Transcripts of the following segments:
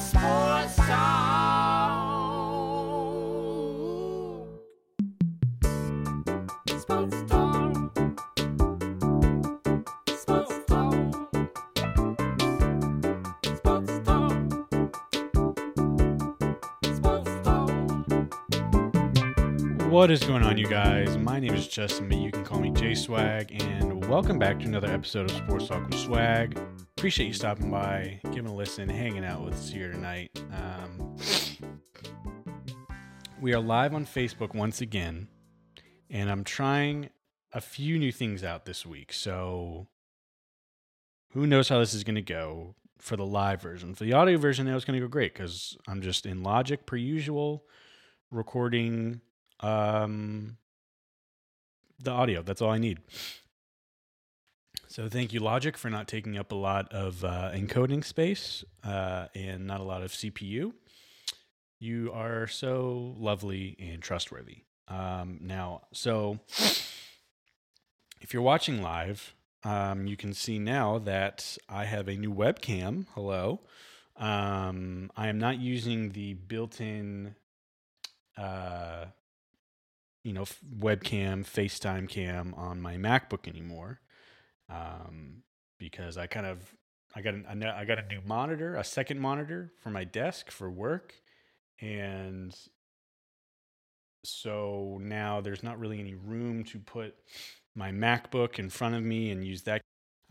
Sports. What is going on, you guys? My name is Justin, but you can call me J Swag, and welcome back to another episode of Sports Talk with Swag. Appreciate you stopping by, giving a listen, hanging out with us here tonight. Um, we are live on Facebook once again, and I'm trying a few new things out this week. So, who knows how this is going to go for the live version? For the audio version, now it's going to go great because I'm just in Logic per usual, recording um the audio that's all i need so thank you logic for not taking up a lot of uh, encoding space uh, and not a lot of cpu you are so lovely and trustworthy. Um, now so if you're watching live um, you can see now that i have a new webcam. Hello. Um, i am not using the built-in uh, you know, f- webcam, FaceTime cam on my MacBook anymore, um, because I kind of I got an, a I got a new monitor, a second monitor for my desk for work, and so now there's not really any room to put my MacBook in front of me and use that.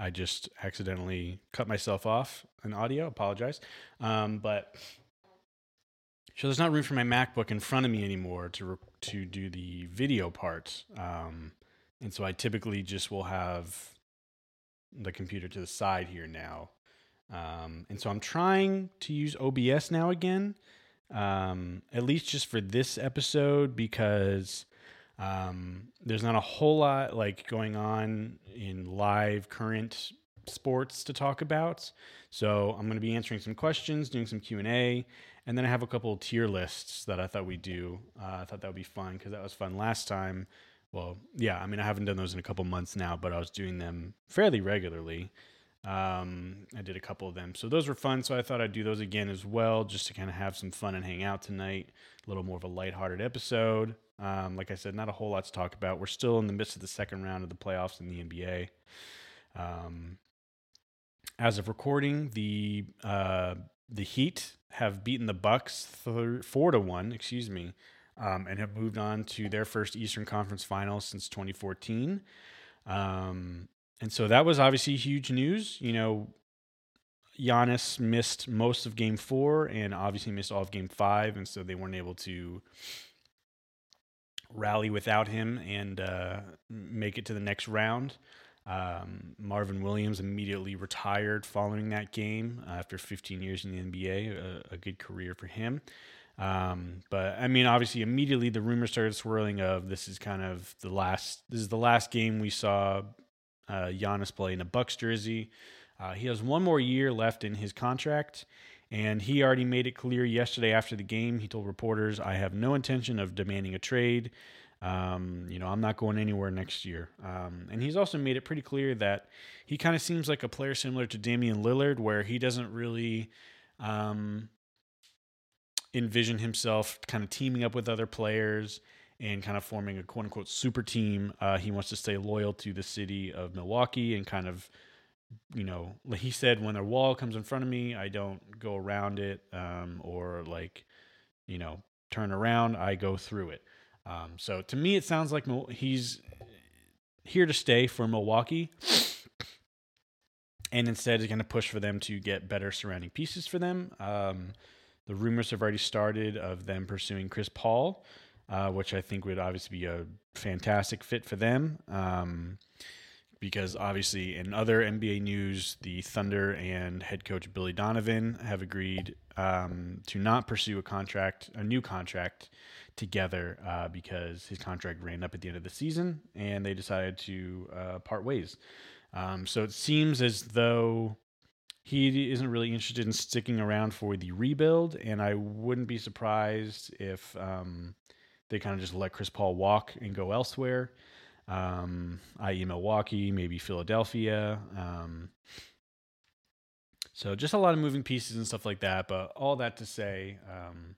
I just accidentally cut myself off in audio. Apologize, um, but so there's not room for my MacBook in front of me anymore to re- to do the video part, um, and so I typically just will have the computer to the side here now, um, and so I'm trying to use OBS now again, um, at least just for this episode because um, there's not a whole lot like going on in live current sports to talk about. So I'm going to be answering some questions, doing some Q and A, and then I have a couple tier lists that I thought we'd do. Uh, I thought that would be fun because that was fun last time. Well, yeah, I mean I haven't done those in a couple months now, but I was doing them fairly regularly. Um, I did a couple of them, so those were fun. So I thought I'd do those again as well, just to kind of have some fun and hang out tonight. A little more of a lighthearted episode. Um, like I said, not a whole lot to talk about. We're still in the midst of the second round of the playoffs in the NBA. Um, as of recording, the uh, the Heat have beaten the Bucks th- four to one, excuse me, um, and have moved on to their first Eastern Conference Finals since 2014. Um, and so that was obviously huge news. You know, Giannis missed most of Game Four and obviously missed all of Game Five, and so they weren't able to rally without him and uh, make it to the next round. Um, Marvin Williams immediately retired following that game uh, after 15 years in the NBA, a, a good career for him. Um, but I mean, obviously, immediately the rumors started swirling of this is kind of the last. This is the last game we saw uh, Giannis play in a Bucks jersey. Uh, he has one more year left in his contract, and he already made it clear yesterday after the game. He told reporters, "I have no intention of demanding a trade. Um, you know, I'm not going anywhere next year." Um, and he's also made it pretty clear that he kind of seems like a player similar to Damian Lillard, where he doesn't really. Um, envision himself kind of teaming up with other players and kind of forming a quote unquote super team. Uh, he wants to stay loyal to the city of Milwaukee and kind of, you know, he said, when a wall comes in front of me, I don't go around it um, or like, you know, turn around. I go through it. Um, so to me, it sounds like he's here to stay for Milwaukee. And instead, is going to push for them to get better surrounding pieces for them. Um, the rumors have already started of them pursuing Chris Paul, uh, which I think would obviously be a fantastic fit for them. Um, because obviously, in other NBA news, the Thunder and head coach Billy Donovan have agreed um, to not pursue a contract, a new contract together, uh, because his contract ran up at the end of the season, and they decided to uh, part ways. Um, so it seems as though he isn't really interested in sticking around for the rebuild, and I wouldn't be surprised if um, they kind of just let Chris Paul walk and go elsewhere, um, i.e., Milwaukee, maybe Philadelphia. Um, So just a lot of moving pieces and stuff like that. But all that to say, um,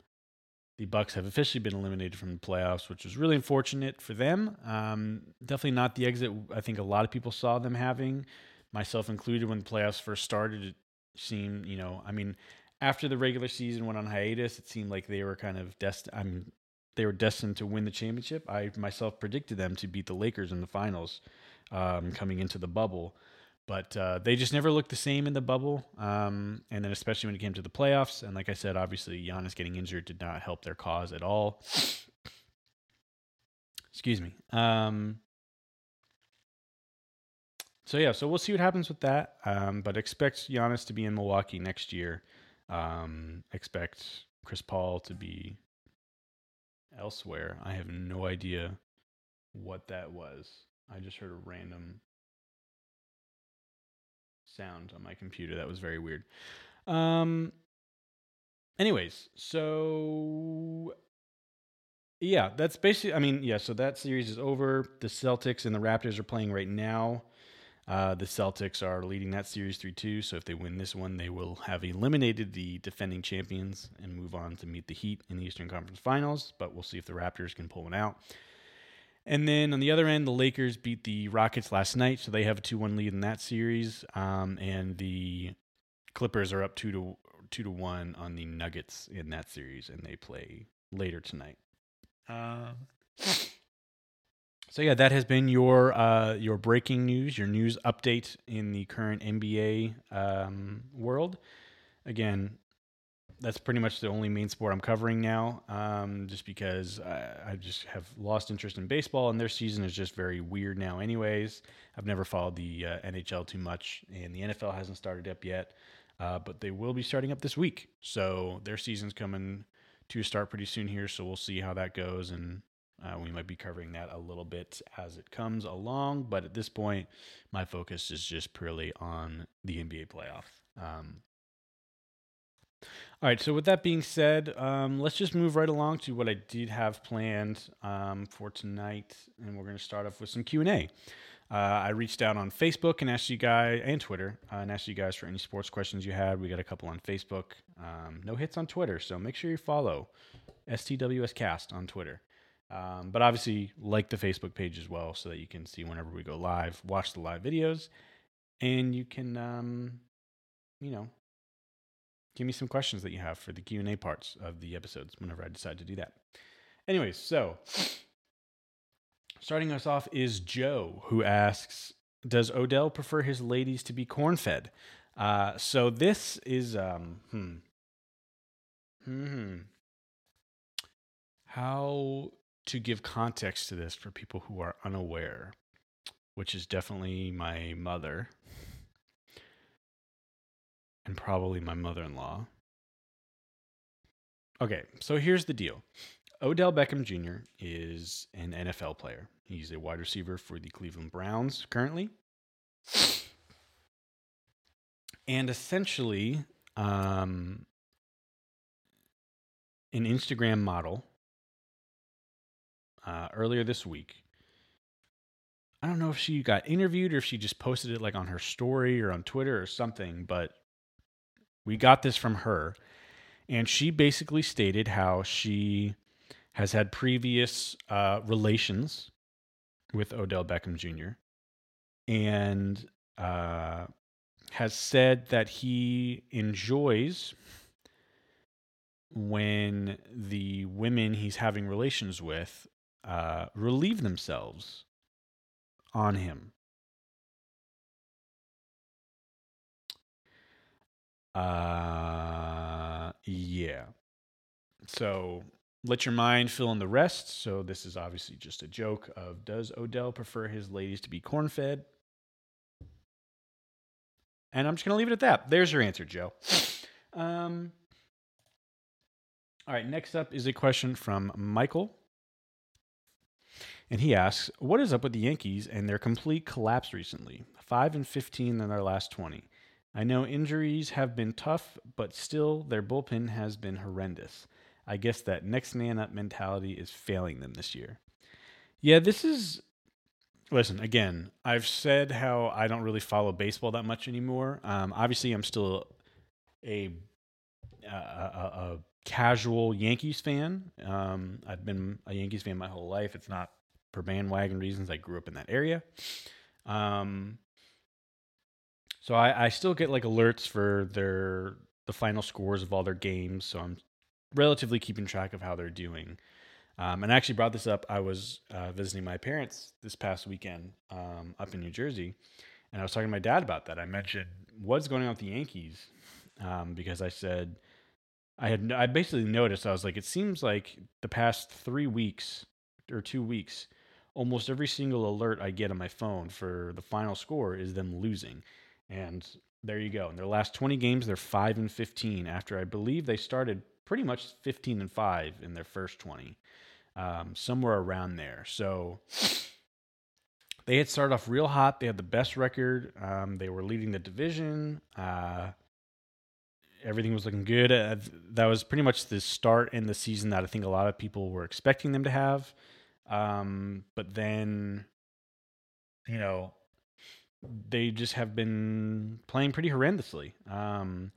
the Bucks have officially been eliminated from the playoffs, which was really unfortunate for them. Um, definitely not the exit I think a lot of people saw them having, myself included. When the playoffs first started, it seemed, you know, I mean, after the regular season went on hiatus, it seemed like they were kind of destined. I mean, they were destined to win the championship. I myself predicted them to beat the Lakers in the finals um, coming into the bubble. But uh, they just never looked the same in the bubble. Um, and then, especially when it came to the playoffs. And like I said, obviously, Giannis getting injured did not help their cause at all. Excuse me. Um, so, yeah, so we'll see what happens with that. Um, but expect Giannis to be in Milwaukee next year. Um, expect Chris Paul to be elsewhere. I have no idea what that was. I just heard a random sound on my computer. That was very weird. Um anyways, so yeah, that's basically I mean, yeah, so that series is over. The Celtics and the Raptors are playing right now. Uh, the Celtics are leading that series 3 2. So if they win this one, they will have eliminated the defending champions and move on to meet the Heat in the Eastern Conference Finals. But we'll see if the Raptors can pull one out. And then on the other end, the Lakers beat the Rockets last night. So they have a 2 1 lead in that series. Um, and the Clippers are up 2 to, 2 to 1 on the Nuggets in that series. And they play later tonight. Uh, so yeah, that has been your uh, your breaking news, your news update in the current NBA um, world. Again, that's pretty much the only main sport I'm covering now, um, just because I, I just have lost interest in baseball, and their season is just very weird now. Anyways, I've never followed the uh, NHL too much, and the NFL hasn't started up yet, uh, but they will be starting up this week. So their season's coming to start pretty soon here. So we'll see how that goes and uh, we might be covering that a little bit as it comes along, but at this point, my focus is just purely on the NBA playoff. Um, all right, so with that being said, um, let's just move right along to what I did have planned um, for tonight, and we're going to start off with some Q and A. Uh, I reached out on Facebook and asked you guys and Twitter uh, and asked you guys for any sports questions you had. We got a couple on Facebook, um, no hits on Twitter, so make sure you follow STWS Cast on Twitter. Um, but obviously, like the Facebook page as well, so that you can see whenever we go live, watch the live videos, and you can, um, you know, give me some questions that you have for the Q and A parts of the episodes whenever I decide to do that. Anyways, so starting us off is Joe, who asks, "Does Odell prefer his ladies to be corn fed?" Uh, so this is, um, hmm, hmm, how to give context to this for people who are unaware, which is definitely my mother and probably my mother in law. Okay, so here's the deal Odell Beckham Jr. is an NFL player, he's a wide receiver for the Cleveland Browns currently. And essentially, um, an Instagram model uh, earlier this week. I don't know if she got interviewed or if she just posted it like on her story or on Twitter or something, but we got this from her. And she basically stated how she has had previous uh, relations with Odell Beckham Jr. and uh, has said that he enjoys when the women he's having relations with uh, relieve themselves on him. Uh, yeah. So let your mind fill in the rest. So this is obviously just a joke of does Odell prefer his ladies to be corn fed? And I'm just to leave it at that. There's your answer, Joe. Um, all right, next up is a question from Michael. And he asks, What is up with the Yankees and their complete collapse recently? 5 and 15 in their last 20. I know injuries have been tough, but still, their bullpen has been horrendous. I guess that next man up mentality is failing them this year. Yeah, this is. Listen, again, I've said how I don't really follow baseball that much anymore. Um, obviously, I'm still a a, a, a casual Yankees fan. Um, I've been a Yankees fan my whole life. It's not for bandwagon reasons. I grew up in that area. Um, so I, I still get like alerts for their the final scores of all their games. So I'm relatively keeping track of how they're doing. Um, and I actually brought this up. I was uh, visiting my parents this past weekend um, up in New Jersey, and I was talking to my dad about that. I mentioned what's going on with the Yankees um, because I said I had I basically noticed I was like it seems like the past three weeks or two weeks, almost every single alert I get on my phone for the final score is them losing, and there you go. In their last 20 games, they're five and 15 after I believe they started pretty much 15 and five in their first 20 um, somewhere around there. So they had started off real hot. They had the best record. Um, they were leading the division. Uh, everything was looking good. Uh, that was pretty much the start in the season that I think a lot of people were expecting them to have. Um, but then, you know, they just have been playing pretty horrendously. Um,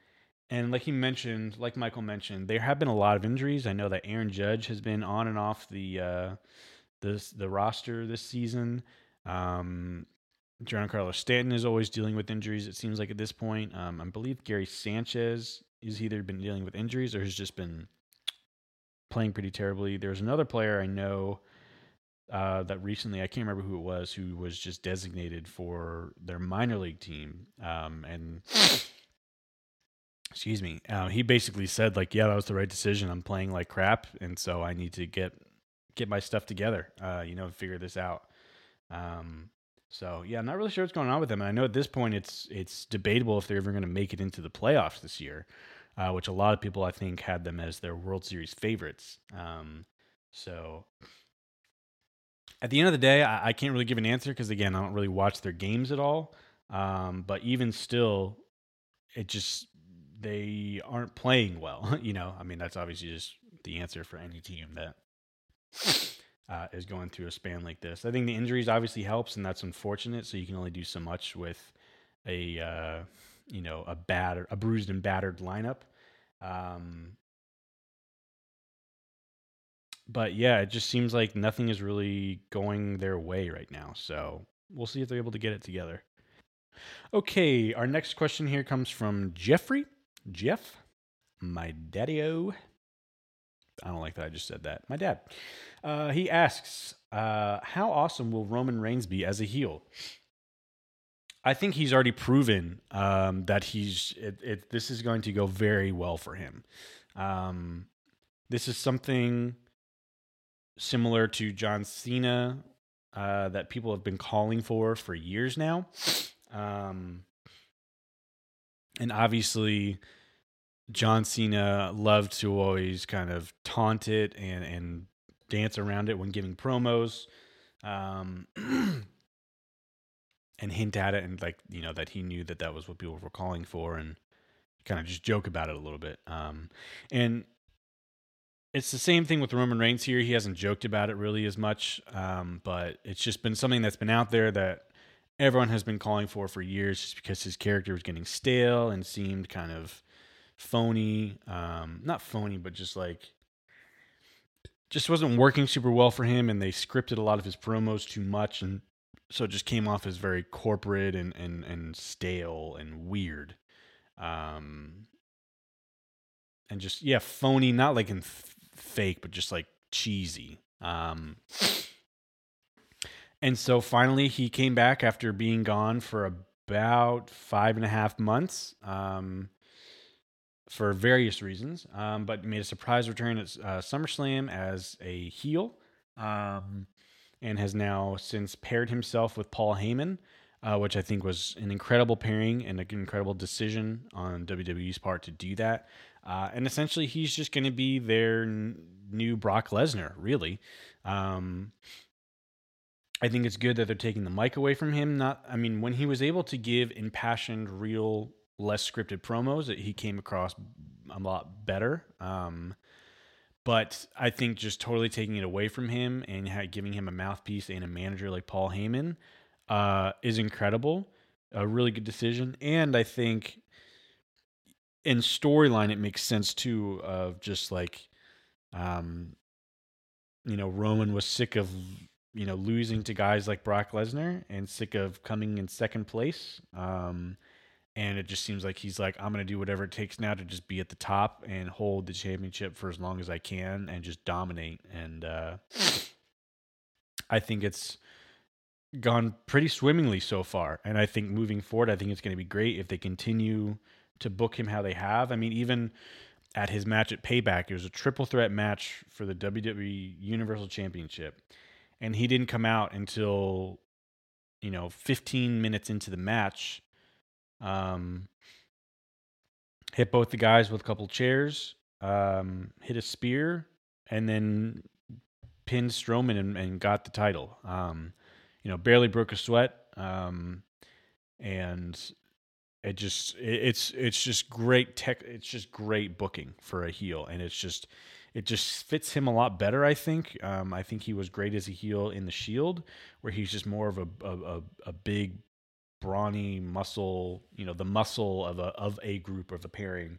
and like he mentioned, like Michael mentioned, there have been a lot of injuries. I know that Aaron Judge has been on and off the uh, this the roster this season. Um, Giancarlo Stanton is always dealing with injuries. It seems like at this point, um, I believe Gary Sanchez has either been dealing with injuries or has just been playing pretty terribly. There's another player I know uh, that recently I can't remember who it was who was just designated for their minor league team, um, and excuse me, uh, he basically said like, yeah, that was the right decision. I'm playing like crap, and so I need to get get my stuff together, uh, you know, figure this out. Um, so yeah, I'm not really sure what's going on with them. And I know at this point it's it's debatable if they're ever going to make it into the playoffs this year, uh, which a lot of people I think had them as their World Series favorites. Um, so at the end of the day, I, I can't really give an answer because again, I don't really watch their games at all. Um, but even still, it just they aren't playing well. you know, I mean that's obviously just the answer for any team that uh, is going through a span like this. I think the injuries obviously helps, and that's unfortunate. So you can only do so much with a uh, you know a bad a bruised and battered lineup. Um, but yeah, it just seems like nothing is really going their way right now. So we'll see if they're able to get it together. Okay, our next question here comes from Jeffrey. Jeff, my daddy o. I don't like that I just said that. My dad. Uh, he asks, uh, How awesome will Roman Reigns be as a heel? I think he's already proven um, that he's it, it, this is going to go very well for him. Um, this is something similar to John Cena uh, that people have been calling for for years now. Um, and obviously, John Cena loved to always kind of taunt it and, and dance around it when giving promos. Um, and hint at it and like you know that he knew that that was what people were calling for and kind of just joke about it a little bit um and it's the same thing with Roman Reigns here. He hasn't joked about it really as much, um, but it's just been something that's been out there that everyone has been calling for for years, just because his character was getting stale and seemed kind of phony. Um, not phony, but just like just wasn't working super well for him, and they scripted a lot of his promos too much, and so it just came off as very corporate and and and stale and weird. Um, and just yeah, phony, not like in f- fake, but just like cheesy. Um, and so finally, he came back after being gone for about five and a half months um, for various reasons, um, but made a surprise return at uh, SummerSlam as a heel um, and has now since paired himself with Paul Heyman. Uh, which I think was an incredible pairing and an incredible decision on WWE's part to do that. Uh, and essentially, he's just going to be their n- new Brock Lesnar, really. Um, I think it's good that they're taking the mic away from him. Not, I mean, when he was able to give impassioned, real, less scripted promos, that he came across a lot better. Um, but I think just totally taking it away from him and giving him a mouthpiece and a manager like Paul Heyman uh, is incredible. A really good decision, and I think in storyline, it makes sense too of just like, um, you know, Roman was sick of you know losing to guys like Brock Lesnar and sick of coming in second place. Um, and it just seems like he's like, I'm gonna do whatever it takes now to just be at the top and hold the championship for as long as I can and just dominate. And uh, I think it's gone pretty swimmingly so far. And I think moving forward, I think it's going to be great if they continue to book him how they have. I mean, even at his match at Payback, it was a triple threat match for the WWE Universal Championship. And he didn't come out until, you know, 15 minutes into the match. Um, hit both the guys with a couple chairs, um, hit a spear, and then pinned Strowman and, and got the title. Um, you know, barely broke a sweat. Um, and it just it's it's just great tech. It's just great booking for a heel, and it's just it just fits him a lot better. I think. Um, I think he was great as a heel in the Shield, where he's just more of a a, a, big, brawny muscle. You know, the muscle of a of a group of a pairing,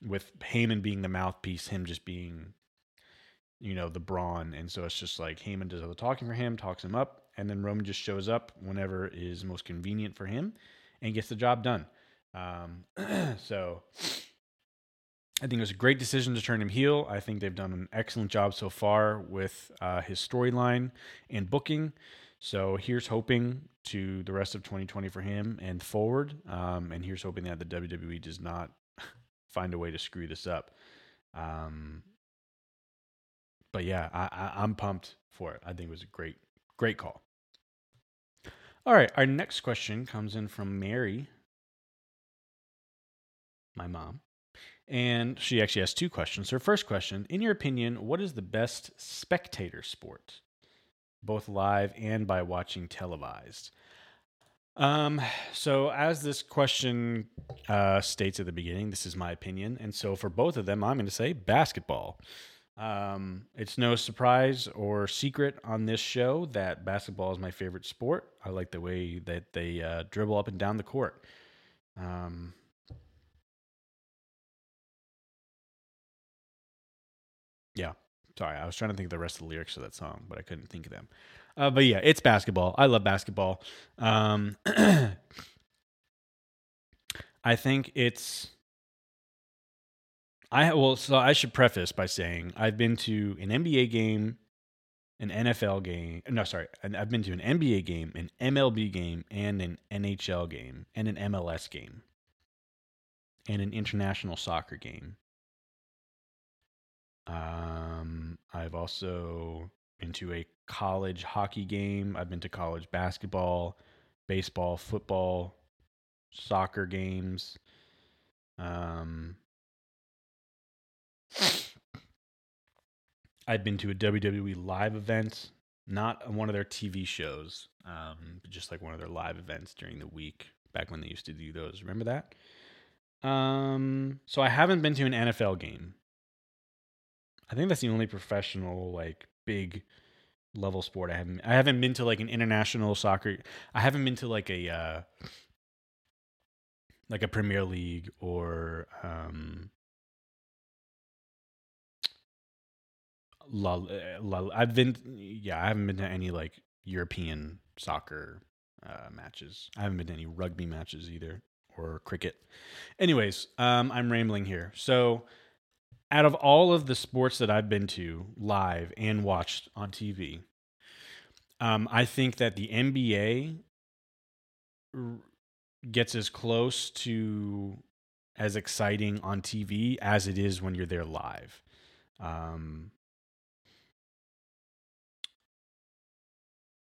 with Heyman being the mouthpiece, him just being you know, the brawn. And so it's just like Heyman does all the talking for him, talks him up, and then Roman just shows up whenever is most convenient for him and gets the job done. Um, so I think it was a great decision to turn him heel. I think they've done an excellent job so far with uh, his storyline and booking. So here's hoping to the rest of 2020 for him and forward. Um, and here's hoping that the WWE does not find a way to screw this up. Um, but yeah, I, I, I'm pumped for it. I think it was a great, great call. All right, our next question comes in from Mary, my mom, and she actually has two questions. Her first question, in your opinion, what is the best spectator sport, both live and by watching televised? Um, so as this question uh, states at the beginning, this is my opinion, and so for both of them, I'm going to say basketball. Um, it's no surprise or secret on this show that basketball is my favorite sport. I like the way that they uh, dribble up and down the court. Um, yeah, sorry, I was trying to think of the rest of the lyrics of that song, but I couldn't think of them. Uh, but yeah, it's basketball. I love basketball. Um, I think it's I well, so I should preface by saying I've been to an NBA game, an NFL game. No, sorry, I've been to an NBA game, an MLB game, and an NHL game, and an MLS game, and an international soccer game. Um, I've also been to a college hockey game. I've been to college basketball, baseball, football, soccer games. Um, I'd been to a WWE live event, not one of their TV shows, um, just like one of their live events during the week back when they used to do those. Remember that? Um, so I haven't been to an NFL game. I think that's the only professional like big level sport I haven't. I haven't been to like an international soccer. I haven't been to like a uh, like a Premier League or um, La, La, I've been yeah, I haven't been to any like European soccer uh, matches. I haven't been to any rugby matches either or cricket. Anyways, um, I'm rambling here. So, out of all of the sports that I've been to live and watched on TV, um, I think that the NBA r- gets as close to as exciting on TV as it is when you're there live. Um,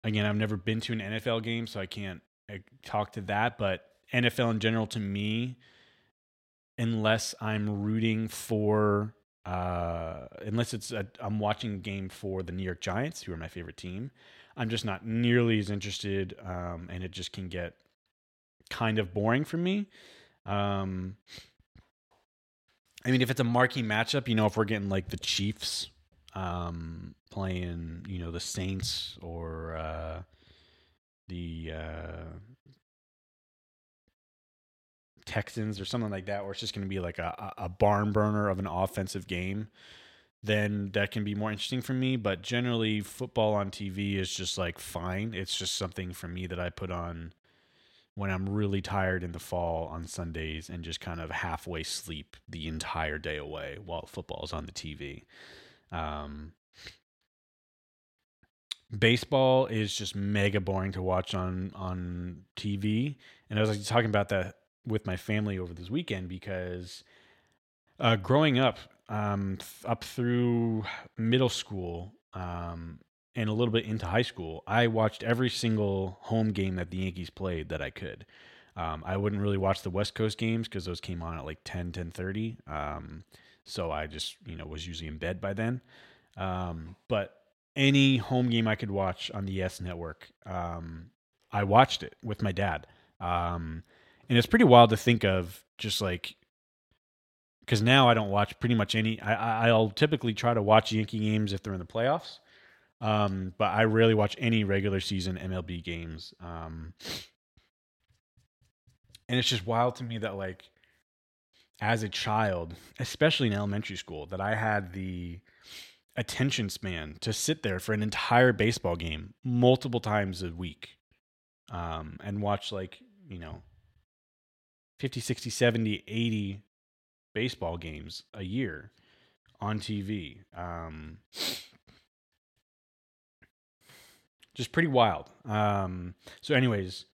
again, I've never been to an NFL game, so I can't uh, talk to that. But NFL in general, to me, unless I'm rooting for, uh, unless it's I'm watching a game for the New York Giants, who are my favorite team, I'm just not nearly as interested, um, and it just can get kind of boring for me. Um, I mean, if it's a marquee matchup, you know, if we're getting like the Chiefs um, playing, you know, the Saints or uh, the uh, Texans or something like that, where it's just going to be like a, a a barn burner of an offensive game, then that can be more interesting for me. But generally, football on TV is just like fine. It's just something for me that I put on when I'm really tired in the fall on Sundays and just kind of halfway sleep the entire day away while football is on the TV. Um, baseball is just mega boring to watch on on TV, and I was like talking about that with my family over this weekend because uh, growing up, um, th- up through middle school, um, and a little bit into high school, I watched every single home game that the Yankees played that I could. Um, I wouldn't really watch the West Coast games because those came on at like 10, 10 Um, so I just, you know, was usually in bed by then. Um, but any home game I could watch on the Yes Network, um, I watched it with my dad. Um, and it's pretty wild to think of just like, because now I don't watch pretty much any. I, I'll typically try to watch Yankee games if they're in the playoffs, um, but I rarely watch any regular season MLB games. Um, and it's just wild to me that like as a child, especially in elementary school, that I had the attention span to sit there for an entire baseball game multiple times a week um, and watch like, you know, 50, 60, 70, 80 baseball games a year on TV. Um, just pretty wild. Um, so, anyways,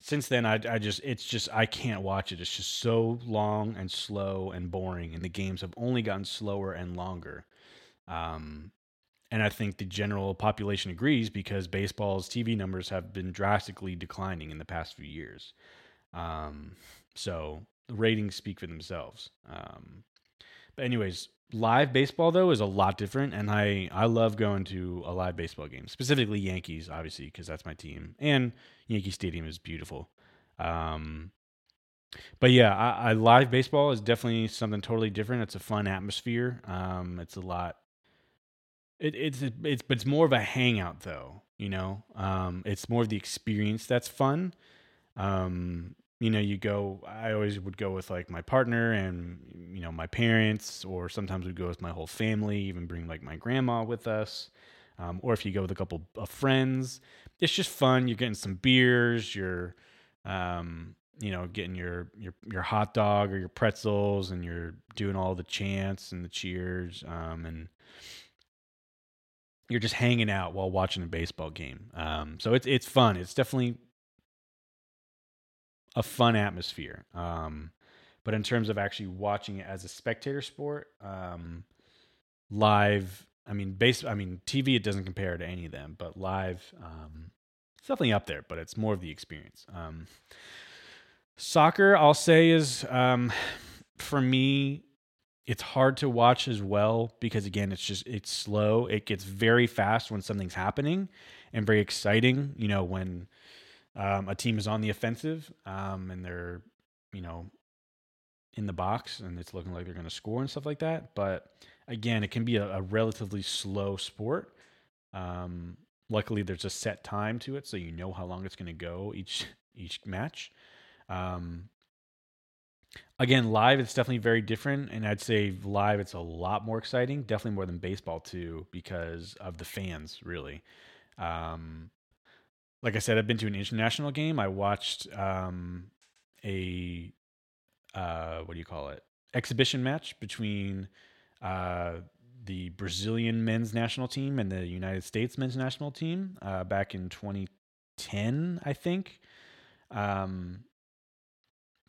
since then, I, I just, it's just, I can't watch it. It's just so long and slow and boring. And the games have only gotten slower and longer. Um, and I think the general population agrees because baseball's TV numbers have been drastically declining in the past few years. Um, so the ratings speak for themselves. Um, but anyways, live baseball though is a lot different, and I I love going to a live baseball game, specifically Yankees, obviously because that's my team, and Yankee Stadium is beautiful. Um, but yeah, I, I live baseball is definitely something totally different. It's a fun atmosphere. Um, it's a lot. It, it's it's but it's more of a hangout though. You know, um, it's more of the experience that's fun. Um, you know, you go. I always would go with like my partner and you know my parents, or sometimes we'd go with my whole family. Even bring like my grandma with us, um, or if you go with a couple of friends, it's just fun. You're getting some beers. You're um, you know, getting your your your hot dog or your pretzels, and you're doing all the chants and the cheers, um, and you're just hanging out while watching a baseball game. Um, so it's it's fun. It's definitely a fun atmosphere. Um, but in terms of actually watching it as a spectator sport, um, live, I mean, base, I mean, TV, it doesn't compare to any of them, but live, um, it's definitely up there, but it's more of the experience. Um, soccer, I'll say, is um, for me, it's hard to watch as well because again, it's just it's slow. It gets very fast when something's happening, and very exciting. You know when um, a team is on the offensive um, and they're you know in the box and it's looking like they're going to score and stuff like that. But again, it can be a, a relatively slow sport. Um, luckily, there's a set time to it, so you know how long it's going to go each each match. Um, again, live it's definitely very different, and I'd say live it's a lot more exciting, definitely more than baseball too, because of the fans. Really, um, like I said, I've been to an international game. I watched um, a uh, what do you call it exhibition match between uh, the Brazilian men's national team and the United States men's national team uh, back in 2010, I think. Um,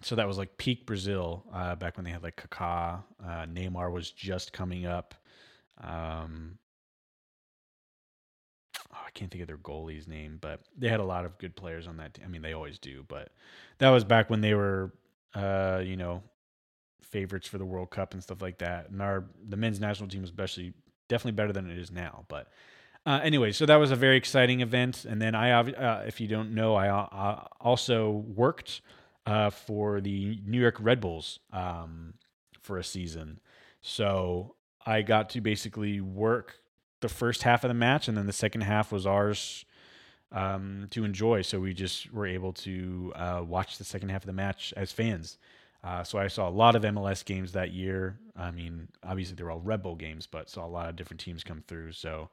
so that was like peak Brazil uh, back when they had like Kaká. Uh, Neymar was just coming up. Um, I can't think of their goalie's name, but they had a lot of good players on that. Team. I mean, they always do, but that was back when they were, uh, you know, favorites for the World Cup and stuff like that. And our the men's national team was especially definitely better than it is now. But uh, anyway, so that was a very exciting event. And then I, uh, if you don't know, I uh, also worked uh, for the New York Red Bulls um, for a season. So I got to basically work the first half of the match, and then the second half was ours um, to enjoy. So we just were able to uh, watch the second half of the match as fans. Uh, so I saw a lot of MLS games that year. I mean, obviously they're all Red Bull games, but saw a lot of different teams come through. So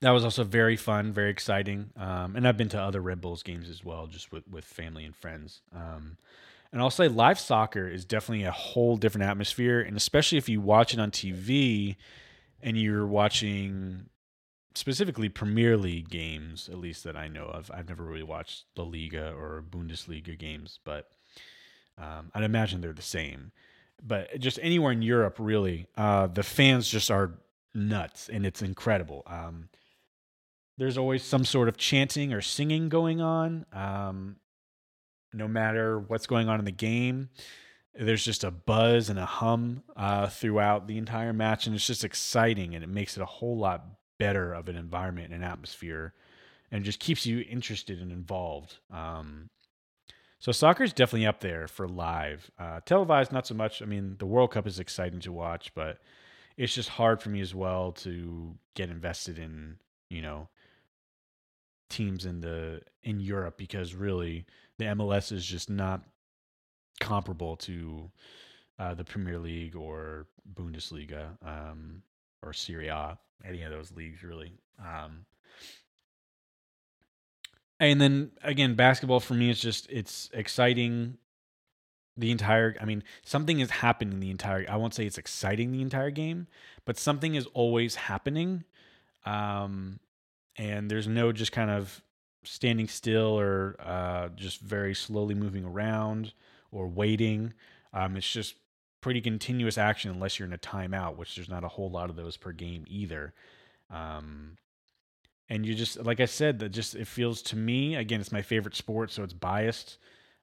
that was also very fun, very exciting. Um, and I've been to other Red Bulls games as well, just with, with family and friends. Um, and I'll say live soccer is definitely a whole different atmosphere. And especially if you watch it on TV and you're watching specifically Premier League games, at least that I know of. I've never really watched La Liga or Bundesliga games, but um, I'd imagine they're the same. But just anywhere in Europe, really, uh, the fans just are nuts, and it's incredible. Um, there's always some sort of chanting or singing going on. Um, no matter what's going on in the game, there's just a buzz and a hum uh, throughout the entire match, and it's just exciting, and it makes it a whole lot better of an environment and an atmosphere, and just keeps you interested and involved. Um, so soccer is definitely up there for live. Uh, televised, not so much. I mean, the World Cup is exciting to watch, but it's just hard for me as well to get invested in, you know, teams in the in Europe because really the MLS is just not comparable to uh, the Premier League or Bundesliga um, or Serie A, any of those leagues really. Um, and then again, basketball for me is just it's exciting. The entire, I mean, something is happening the entire. I won't say it's exciting the entire game, but something is always happening. Um, and there's no just kind of standing still or uh, just very slowly moving around or waiting. Um, it's just pretty continuous action unless you're in a timeout, which there's not a whole lot of those per game either. Um, and you just like I said, that just it feels to me again, it's my favorite sport, so it's biased.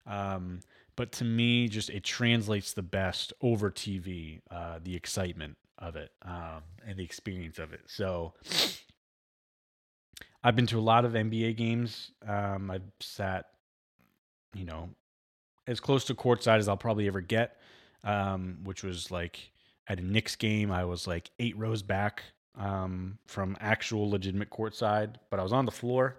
Um, but to me, just it translates the best over TV, uh, the excitement of it um, and the experience of it. So I've been to a lot of NBA games. Um, I've sat, you know, as close to courtside as I'll probably ever get, um, which was like at a Knicks game. I was like eight rows back um, from actual legitimate courtside, but I was on the floor,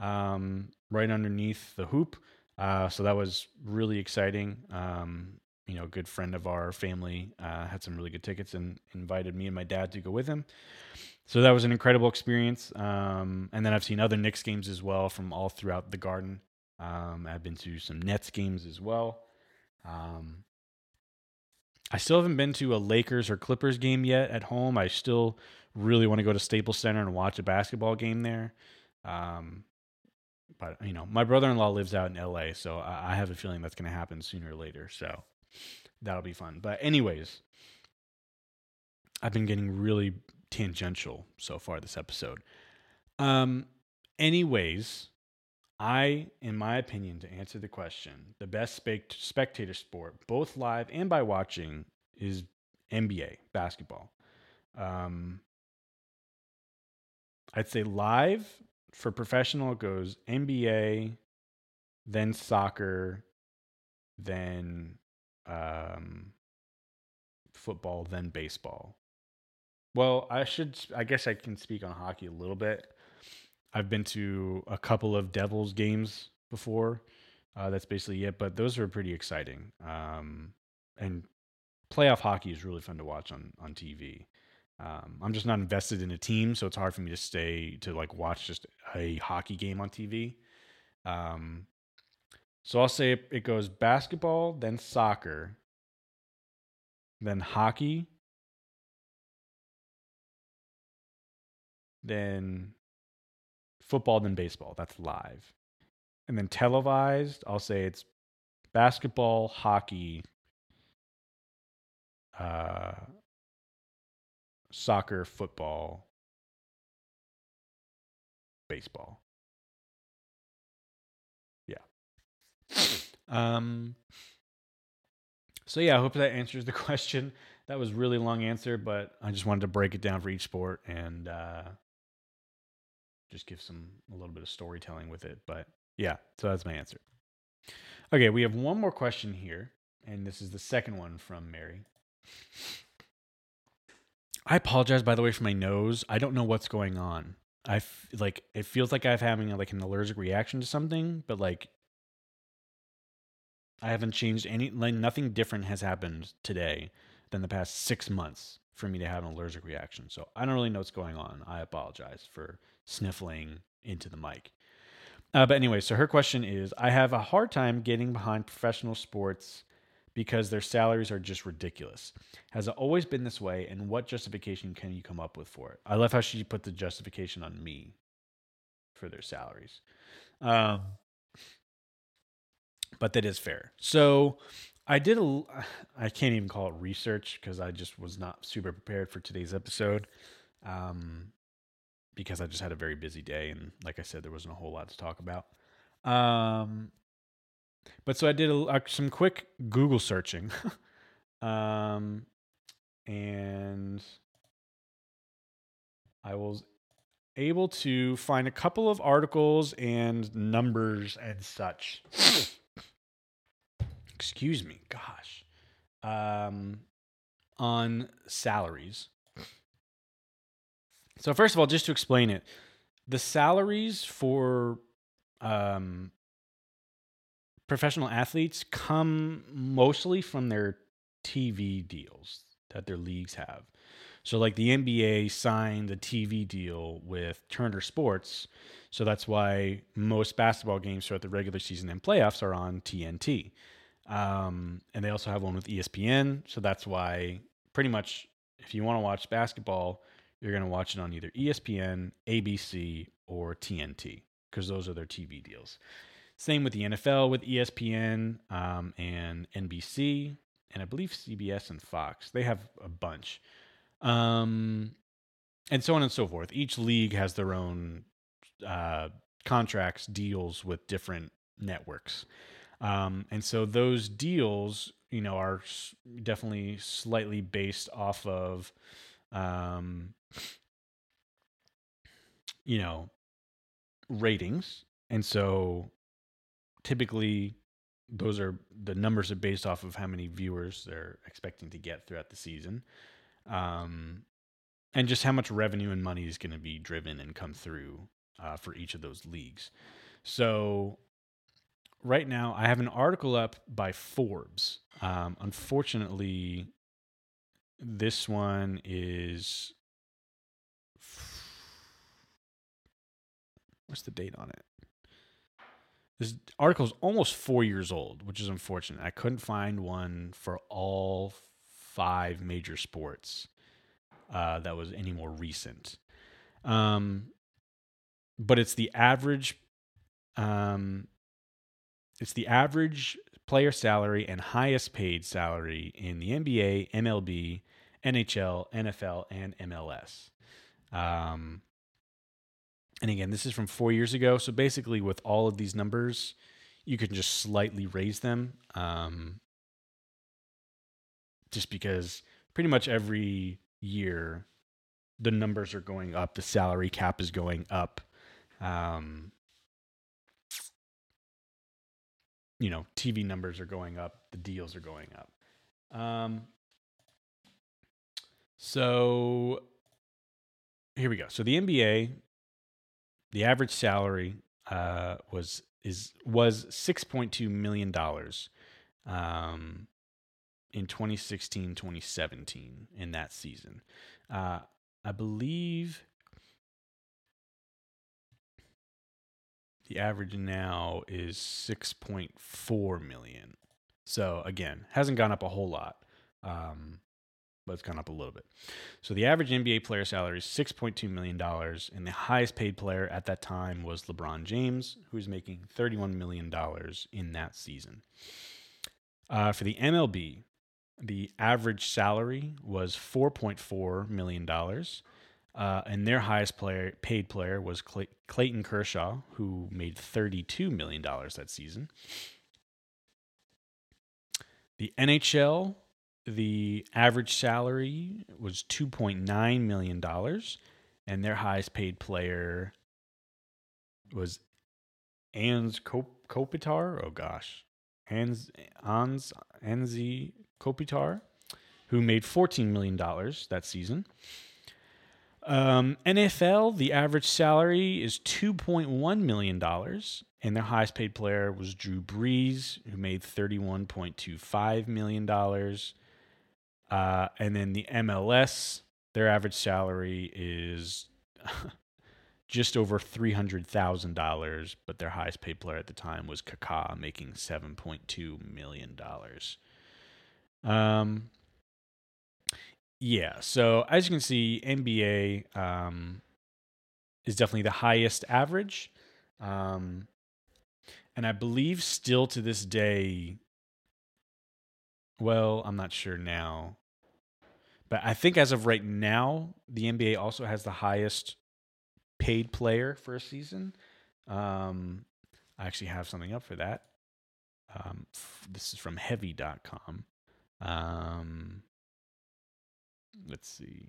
um, right underneath the hoop. Uh, so that was really exciting. Um, you know, a good friend of our family uh, had some really good tickets and invited me and my dad to go with him. So that was an incredible experience. Um, and then I've seen other Knicks games as well from all throughout the garden. Um, I've been to some Nets games as well. Um, I still haven't been to a Lakers or Clippers game yet at home. I still really want to go to Staples Center and watch a basketball game there. Um, but you know, my brother-in-law lives out in LA, so I, have a feeling that's going to happen sooner or later. So that'll be fun. But anyways, I've been getting really tangential so far this episode. Um, anyways, I, in my opinion, to answer the question, the best spectator sport, both live and by watching, is NBA basketball. Um, I'd say live for professional goes NBA, then soccer, then um, football, then baseball. Well, I should. I guess I can speak on hockey a little bit. I've been to a couple of Devils games before. Uh, that's basically it. But those are pretty exciting. Um, and playoff hockey is really fun to watch on on TV. Um, I'm just not invested in a team, so it's hard for me to stay to like watch just a hockey game on TV. Um, so I'll say it goes basketball, then soccer, then hockey, then football, than baseball. That's live. And then televised, I'll say it's basketball, hockey, uh, soccer, football, baseball. Yeah. Um, so yeah, I hope that answers the question. That was really long answer, but I just wanted to break it down for each sport and uh, just give some a little bit of storytelling with it. But yeah, so that's my answer. Okay, we have one more question here, and this is the second one from Mary. I apologize, by the way, for my nose. I don't know what's going on. I f- like it feels like I'm having like an allergic reaction to something, but like I haven't changed any like nothing different has happened today than the past six months for me to have an allergic reaction. So I don't really know what's going on. I apologize for sniffling into the mic. Uh, but anyway, so her question is I have a hard time getting behind professional sports because their salaries are just ridiculous. Has it always been this way? And what justification can you come up with for it? I love how she put the justification on me for their salaries. Um, but that is fair. So I did a, I can't even call it research because I just was not super prepared for today's episode. Um, because I just had a very busy day. And like I said, there wasn't a whole lot to talk about. Um, but so I did a, uh, some quick Google searching. um, and I was able to find a couple of articles and numbers and such. Excuse me, gosh. Um, on salaries. So first of all, just to explain it, the salaries for um, professional athletes come mostly from their TV deals that their leagues have. So, like the NBA signed a TV deal with Turner Sports. So, that's why most basketball games throughout the regular season and playoffs are on TNT. Um, and they also have one with ESPN. So, that's why pretty much if you want to watch basketball, you're going to watch it on either ESPN, ABC, or TNT because those are their TV deals. Same with the NFL with ESPN um, and NBC, and I believe CBS and Fox. They have a bunch. Um, and so on and so forth. Each league has their own uh, contracts, deals with different networks. Um, and so those deals, you know, are definitely slightly based off of, um, you know, ratings. And so typically those are the numbers are based off of how many viewers they're expecting to get throughout the season. Um, and just how much revenue and money is going to be driven and come through uh, for each of those leagues. So right now i have an article up by forbes. Um, unfortunately this one is what's the date on it this article is almost four years old, which is unfortunate. I couldn't find one for all five major sports uh, that was any more recent. Um, but it's the average. Um, it's the average player salary and highest paid salary in the NBA, MLB, NHL, NFL, and MLS. Um, and again, this is from four years ago. So basically, with all of these numbers, you can just slightly raise them. Um, just because pretty much every year, the numbers are going up, the salary cap is going up. Um, you know, TV numbers are going up, the deals are going up. Um, so here we go. So the NBA the average salary uh, was is was six point two million dollars um, in 2016 2017 in that season. Uh, I believe the average now is 6.4 million. So again, hasn't gone up a whole lot. Um, but it's gone up a little bit. So the average NBA player salary is $6.2 million, and the highest paid player at that time was LeBron James, who was making $31 million in that season. Uh, for the MLB, the average salary was $4.4 million, uh, and their highest player paid player was Clay- Clayton Kershaw, who made $32 million that season. The NHL the average salary was $2.9 million and their highest paid player was Ans Kop- Kopitar? Oh gosh. Ans Ans Anzi Kopitar who made $14 million that season. Um, NFL, the average salary is $2.1 million, and their highest paid player was Drew Brees, who made $31.25 million. Uh, and then the MLS, their average salary is just over $300,000, but their highest paid player at the time was Kaká, making $7.2 million. Um, yeah, so as you can see, NBA um, is definitely the highest average. Um, and I believe still to this day, well, I'm not sure now, but I think as of right now, the NBA also has the highest paid player for a season. Um, I actually have something up for that. Um, this is from heavy.com. Um, let's see.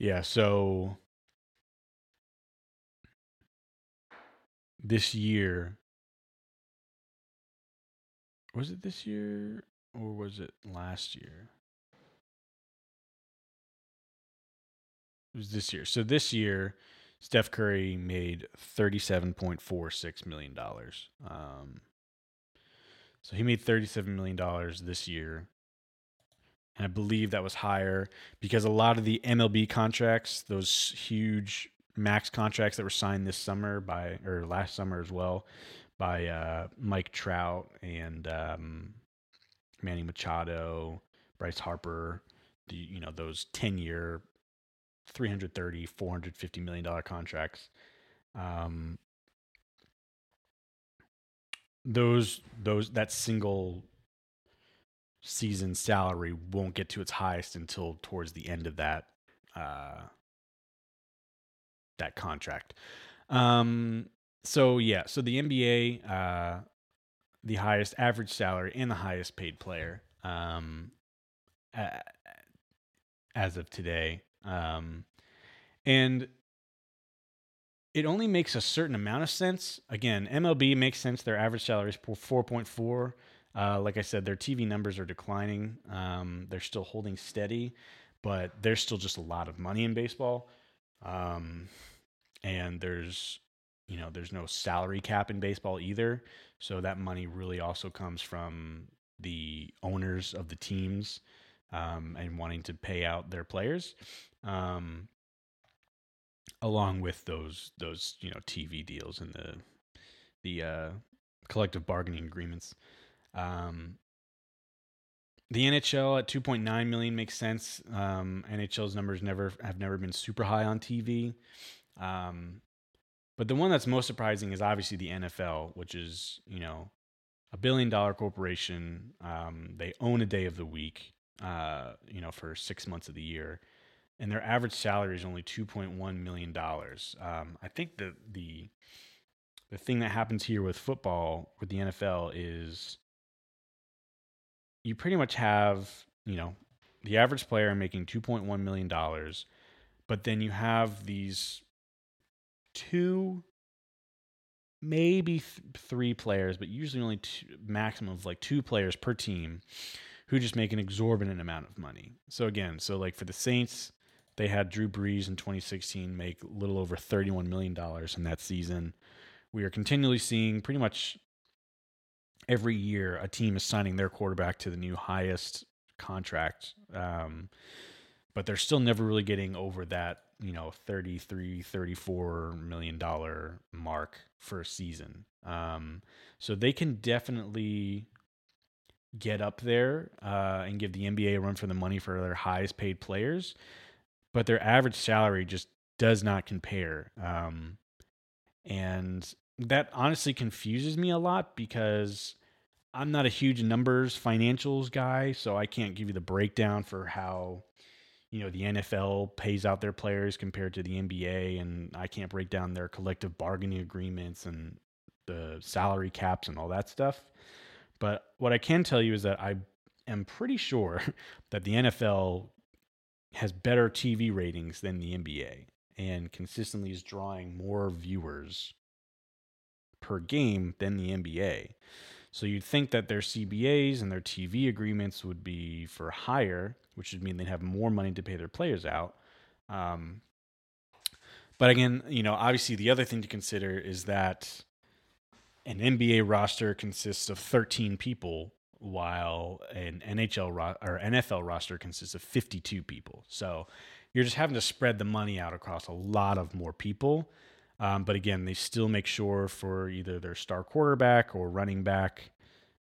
Yeah, so this year was it this year or was it last year? It was this year. So this year, Steph Curry made thirty-seven point four six million dollars. Um, so he made thirty-seven million dollars this year, and I believe that was higher because a lot of the MLB contracts, those huge max contracts that were signed this summer by or last summer as well, by uh, Mike Trout and um, Manny Machado, Bryce Harper, the you know those ten-year 330 450 million dollar contracts. Um those those that single season salary won't get to its highest until towards the end of that uh that contract um so yeah so the nba uh the highest average salary and the highest paid player um a- as of today um, and it only makes a certain amount of sense. Again, MLB makes sense. Their average salary is four point four. Uh, like I said, their TV numbers are declining. Um, they're still holding steady, but there's still just a lot of money in baseball. Um, and there's, you know, there's no salary cap in baseball either. So that money really also comes from the owners of the teams um, and wanting to pay out their players um, along with those those you know TV deals and the the uh, collective bargaining agreements. Um, the NHL at 2.9 million makes sense. Um, NHL's numbers never have never been super high on TV. Um, but the one that's most surprising is obviously the NFL, which is you know a billion dollar corporation. Um, they own a day of the week, uh, you know, for six months of the year and their average salary is only two point one million dollars. Um, I think the the the thing that happens here with football with the NFL is you pretty much have you know the average player making two point one million dollars, but then you have these two maybe th- three players, but usually only two, maximum of like two players per team who just make an exorbitant amount of money. So again, so like for the Saints, they had Drew Brees in 2016 make a little over $31 million in that season. We are continually seeing pretty much every year a team is signing their quarterback to the new highest contract. Um, but they're still never really getting over that, you know, 33, 34 million dollar mark for a season. Um, so they can definitely get up there uh, and give the NBA a run for the money for their highest paid players but their average salary just does not compare. Um, and that honestly confuses me a lot because I'm not a huge numbers financials guy, so I can't give you the breakdown for how you know the NFL pays out their players compared to the NBA, and I can't break down their collective bargaining agreements and the salary caps and all that stuff. But what I can tell you is that I am pretty sure that the NFL has better TV ratings than the NBA and consistently is drawing more viewers per game than the NBA. So you'd think that their CBAs and their TV agreements would be for higher, which would mean they'd have more money to pay their players out. Um, but again, you know, obviously the other thing to consider is that an NBA roster consists of 13 people, while an NHL ro- or NFL roster consists of 52 people. So you're just having to spread the money out across a lot of more people. Um, but again, they still make sure for either their star quarterback or running back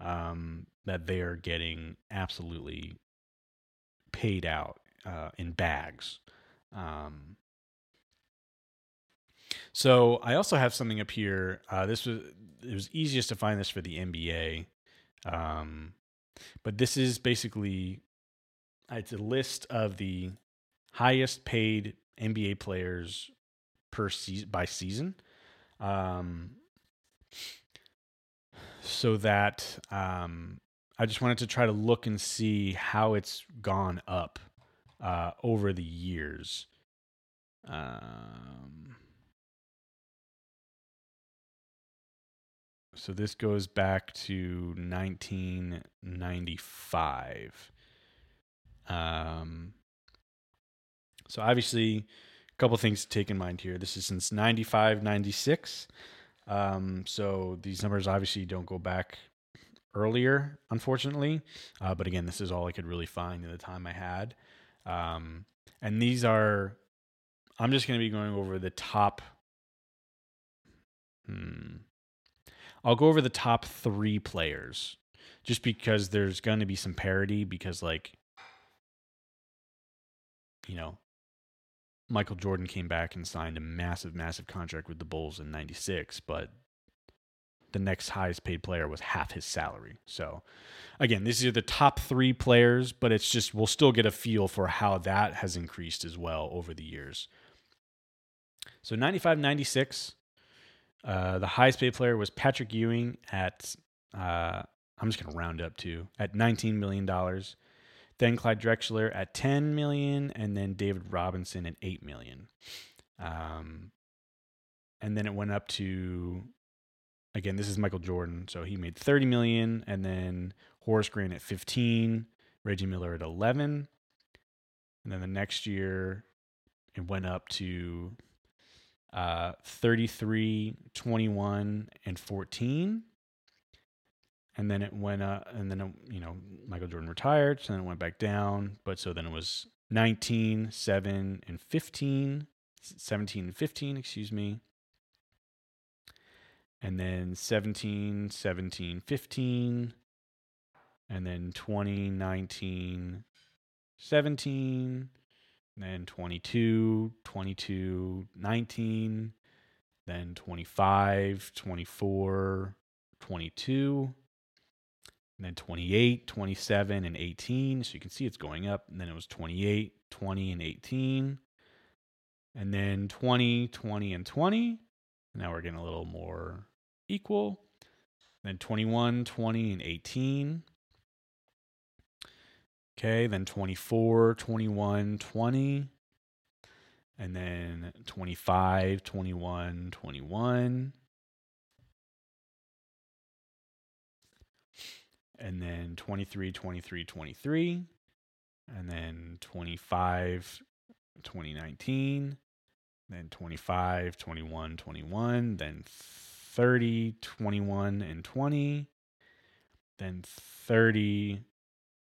um, that they are getting absolutely paid out uh, in bags. Um, so I also have something up here. Uh, this was it was easiest to find this for the NBA, um, but this is basically it's a list of the highest paid NBA players per season by season. Um, so that um, I just wanted to try to look and see how it's gone up uh, over the years. Um, so this goes back to 1995. Um, so obviously, a couple things to take in mind here. This is since 95, 96. Um, so these numbers obviously don't go back earlier, unfortunately. Uh, but again, this is all I could really find in the time I had. Um, and these are, I'm just going to be going over the top. Hmm. I'll go over the top three players just because there's going to be some parity because, like, you know, Michael Jordan came back and signed a massive, massive contract with the Bulls in 96, but the next highest paid player was half his salary. So, again, these are the top three players, but it's just, we'll still get a feel for how that has increased as well over the years. So, 95 96, uh, the highest paid player was Patrick Ewing at, uh, I'm just going to round up to, at $19 million then Clyde Drexler at 10 million, and then David Robinson at 8 million. Um, and then it went up to again, this is Michael Jordan, so he made 30 million, and then Horace Grant at 15, Reggie Miller at 11, and then the next year it went up to uh, 33, 21, and 14 and then it went up and then you know michael jordan retired so then it went back down. But so then it was 19 7 and 15 17 and 15 excuse me. And then 17 17 15 and then 20 19 17 and then 22 22 19 then 25 24 22 and then 28, 27, and 18. So you can see it's going up. And then it was 28, 20, and 18. And then 20, 20, and 20. Now we're getting a little more equal. Then 21, 20, and 18. Okay, then 24, 21, 20. And then 25, 21, 21. And then 23, 23, 23, and then 25, 2019, then 25, 21, 21, then 30, 21, and 20, then 30,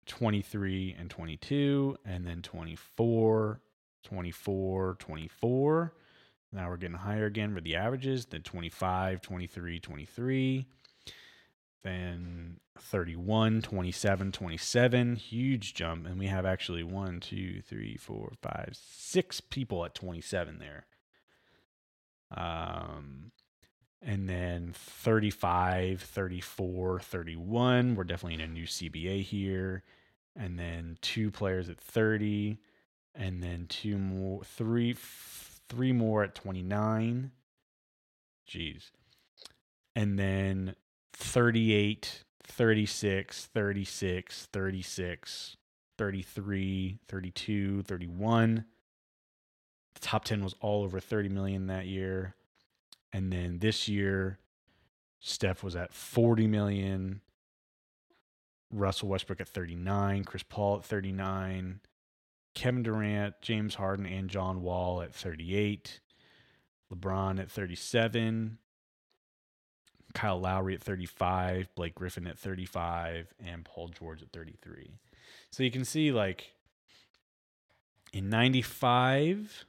23, and 22, and then 24, 24, 24. Now we're getting higher again for the averages, then 25, 23, 23 then 31, 27, 27, huge jump. And we have actually one, two, three, four, five, six people at 27 there. Um, and then 35, 34, 31. We're definitely in a new CBA here. And then two players at 30. And then two more, three, three more at 29. Jeez. And then 38, 36, 36, 36, 33, 32, 31. The top 10 was all over 30 million that year. And then this year, Steph was at 40 million. Russell Westbrook at 39, Chris Paul at 39, Kevin Durant, James Harden, and John Wall at 38, LeBron at 37, Kyle Lowry at 35, Blake Griffin at 35, and Paul George at 33. So you can see, like, in 95,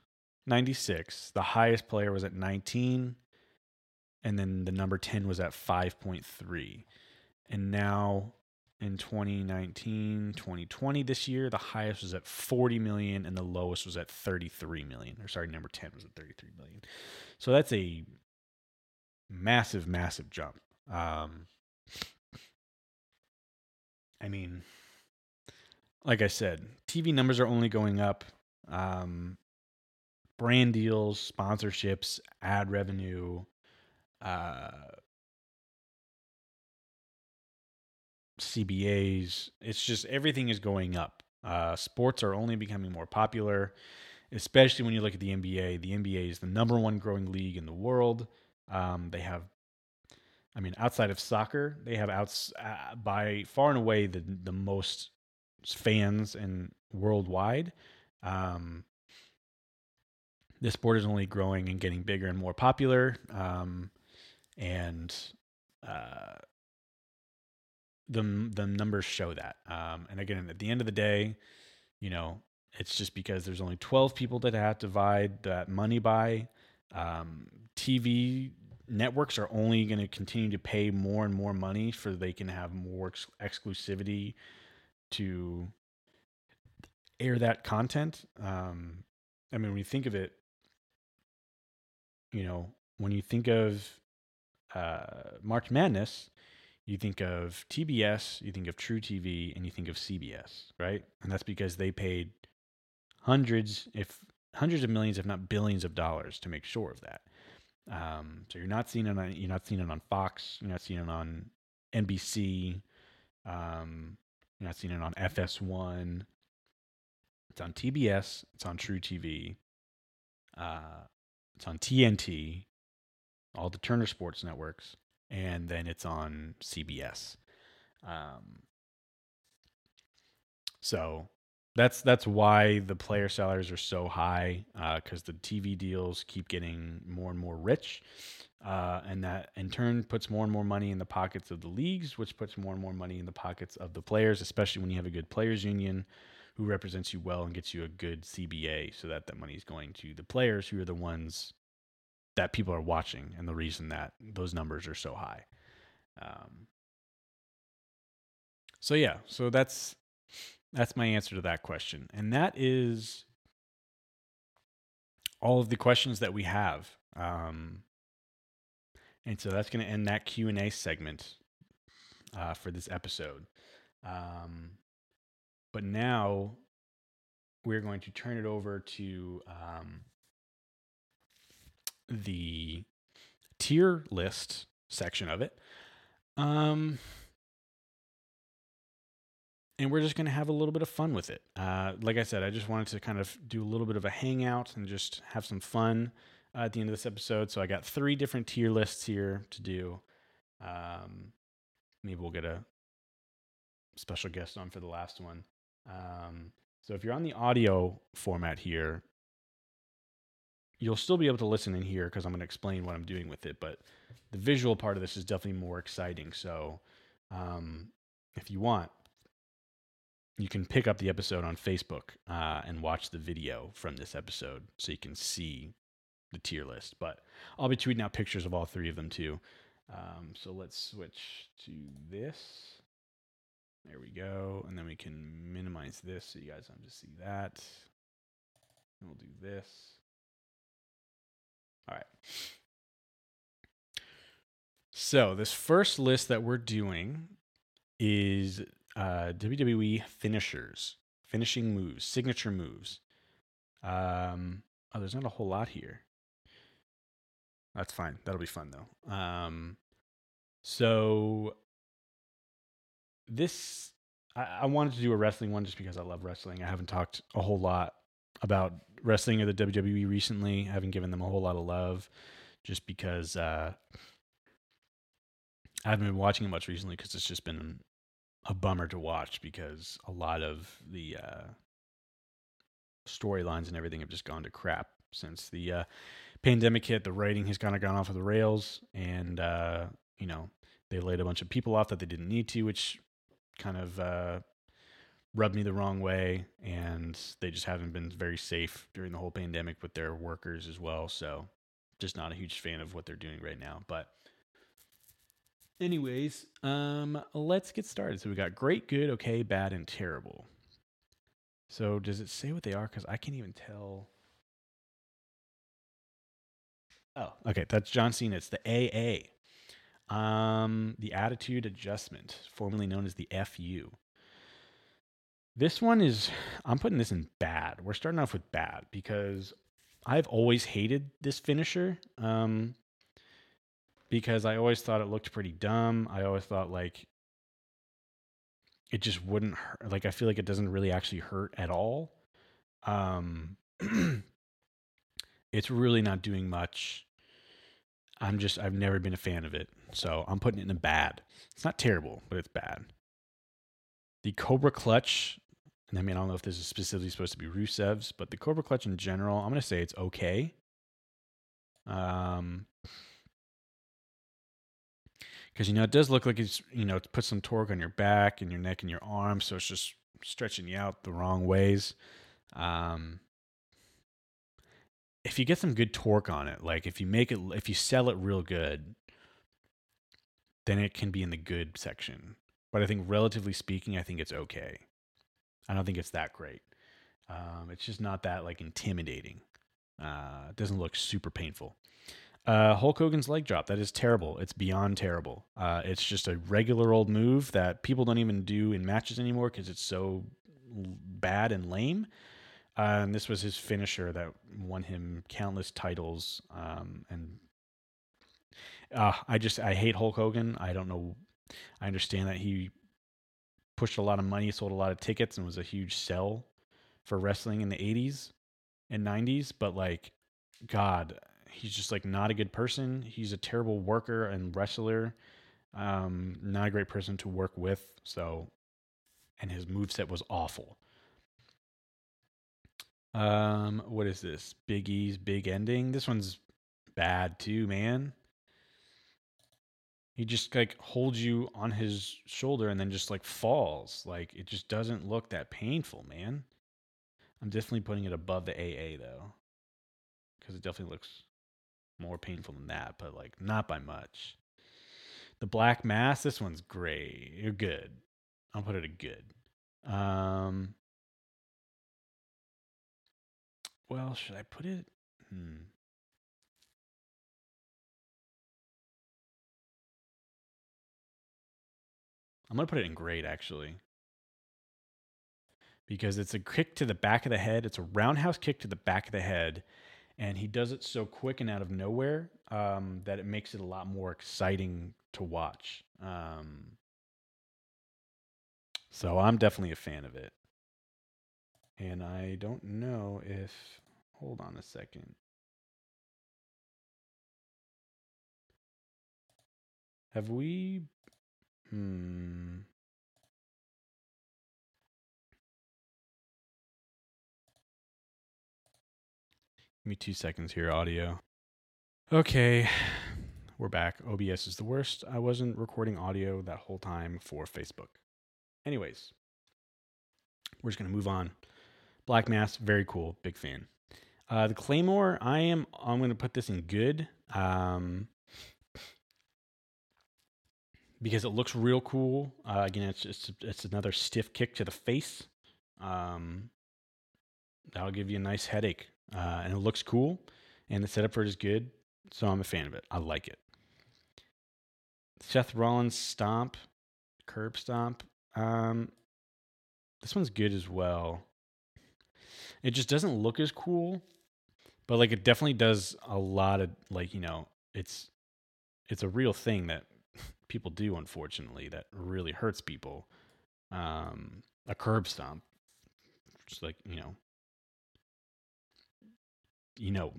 96, the highest player was at 19, and then the number 10 was at 5.3. And now in 2019, 2020 this year, the highest was at 40 million and the lowest was at 33 million. Or sorry, number 10 was at 33 million. So that's a massive, massive jump. Um, I mean, like I said, TV numbers are only going up. Um, brand deals, sponsorships, ad revenue, uh, CBAs. It's just everything is going up. Uh, sports are only becoming more popular, especially when you look at the NBA. The NBA is the number one growing league in the world. Um, they have, I mean, outside of soccer, they have outs uh, by far and away the the most fans and worldwide. Um, this sport is only growing and getting bigger and more popular. Um, and uh, the the numbers show that. Um, and again, at the end of the day, you know, it's just because there's only 12 people that have to divide that money by. Um, TV networks are only going to continue to pay more and more money for they can have more ex- exclusivity to air that content. Um, I mean, when you think of it, you know, when you think of uh, March Madness, you think of TBS, you think of truTV, and you think of CBS, right? And that's because they paid hundreds, if hundreds of millions, if not billions of dollars to make sure of that. Um, so you're not seeing it on you're not seeing it on Fox, you're not seeing it on NBC, um, you're not seeing it on FS1. It's on TBS, it's on truTV, uh, it's on TNT, all the Turner Sports networks, and then it's on CBS. Um, so that's that's why the player salaries are so high because the TV deals keep getting more and more rich, uh, and that in turn puts more and more money in the pockets of the leagues, which puts more and more money in the pockets of the players, especially when you have a good players union who represents you well and gets you a good CBA, so that that money is going to the players who are the ones that people are watching, and the reason that those numbers are so high. Um, so yeah, so that's that's my answer to that question. And that is all of the questions that we have. Um, and so that's going to end that Q&A segment uh, for this episode. Um, but now we're going to turn it over to um, the tier list section of it. Um, and we're just going to have a little bit of fun with it. Uh, like I said, I just wanted to kind of do a little bit of a hangout and just have some fun uh, at the end of this episode. So I got three different tier lists here to do. Um, maybe we'll get a special guest on for the last one. Um, so if you're on the audio format here, you'll still be able to listen in here because I'm going to explain what I'm doing with it. But the visual part of this is definitely more exciting. So um, if you want, you can pick up the episode on Facebook uh, and watch the video from this episode so you can see the tier list. But I'll be tweeting out pictures of all three of them too. Um, so let's switch to this. There we go. And then we can minimize this so you guys don't just see that. And we'll do this. All right. So this first list that we're doing is uh, WWE finishers, finishing moves, signature moves. Um, oh, there's not a whole lot here. That's fine. That'll be fun though. Um, so this I, I wanted to do a wrestling one just because I love wrestling. I haven't talked a whole lot about wrestling or the WWE recently. I haven't given them a whole lot of love just because uh, I haven't been watching it much recently because it's just been a bummer to watch because a lot of the uh, storylines and everything have just gone to crap since the uh, pandemic hit. The writing has kind of gone off of the rails, and uh, you know they laid a bunch of people off that they didn't need to, which kind of uh, rubbed me the wrong way. And they just haven't been very safe during the whole pandemic with their workers as well. So just not a huge fan of what they're doing right now. But anyways, um, let's get started. So we got great, good, okay, bad, and terrible. So does it say what they are? Because I can't even tell. Oh, okay. That's John Cena. It's the AA. Um, the attitude adjustment, formerly known as the FU. This one is, I'm putting this in bad. We're starting off with bad because I've always hated this finisher. Um, because I always thought it looked pretty dumb. I always thought like it just wouldn't hurt. Like I feel like it doesn't really actually hurt at all. Um, it's really not doing much. I'm just I've never been a fan of it, so I'm putting it in a bad. It's not terrible, but it's bad. The Cobra Clutch, and I mean I don't know if this is specifically supposed to be Rusev's, but the Cobra Clutch in general, I'm gonna say it's okay. Um, because you know it does look like it's you know put some torque on your back and your neck and your arms, so it's just stretching you out the wrong ways. Um, if you get some good torque on it, like if you make it, if you sell it real good, then it can be in the good section. But I think, relatively speaking, I think it's okay. I don't think it's that great. Um, it's just not that like intimidating. Uh, it doesn't look super painful. Uh, Hulk Hogan's leg drop. That is terrible. It's beyond terrible. Uh, it's just a regular old move that people don't even do in matches anymore because it's so bad and lame. Uh, and this was his finisher that won him countless titles. Um, and uh, I just I hate Hulk Hogan. I don't know. I understand that he pushed a lot of money, sold a lot of tickets, and was a huge sell for wrestling in the '80s and '90s. But like, God, he's just like not a good person. He's a terrible worker and wrestler. Um, not a great person to work with. So, and his moveset was awful. Um, what is this? Big E's big ending. This one's bad too, man. He just like holds you on his shoulder and then just like falls. Like it just doesn't look that painful, man. I'm definitely putting it above the AA though. Because it definitely looks more painful than that, but like not by much. The Black Mass, this one's great. You're good. I'll put it a good. Um well, should I put it? Hmm. I'm gonna put it in great actually. Because it's a kick to the back of the head. It's a roundhouse kick to the back of the head. And he does it so quick and out of nowhere um, that it makes it a lot more exciting to watch. Um, so I'm definitely a fan of it. And I don't know if. Hold on a second. Have we. Hmm. Give me two seconds here, audio. Okay, we're back. OBS is the worst. I wasn't recording audio that whole time for Facebook. Anyways, we're just going to move on. Black Mass, very cool. Big fan. Uh, the Claymore, I am. I'm going to put this in good. Um, because it looks real cool. Uh, again, it's just it's another stiff kick to the face. Um, that'll give you a nice headache, uh, and it looks cool, and the setup for it is good. So I'm a fan of it. I like it. Seth Rollins stomp, curb stomp. Um, this one's good as well. It just doesn't look as cool, but like it definitely does a lot of like you know it's it's a real thing that people do unfortunately that really hurts people um, a curb stomp, just like you know, you know,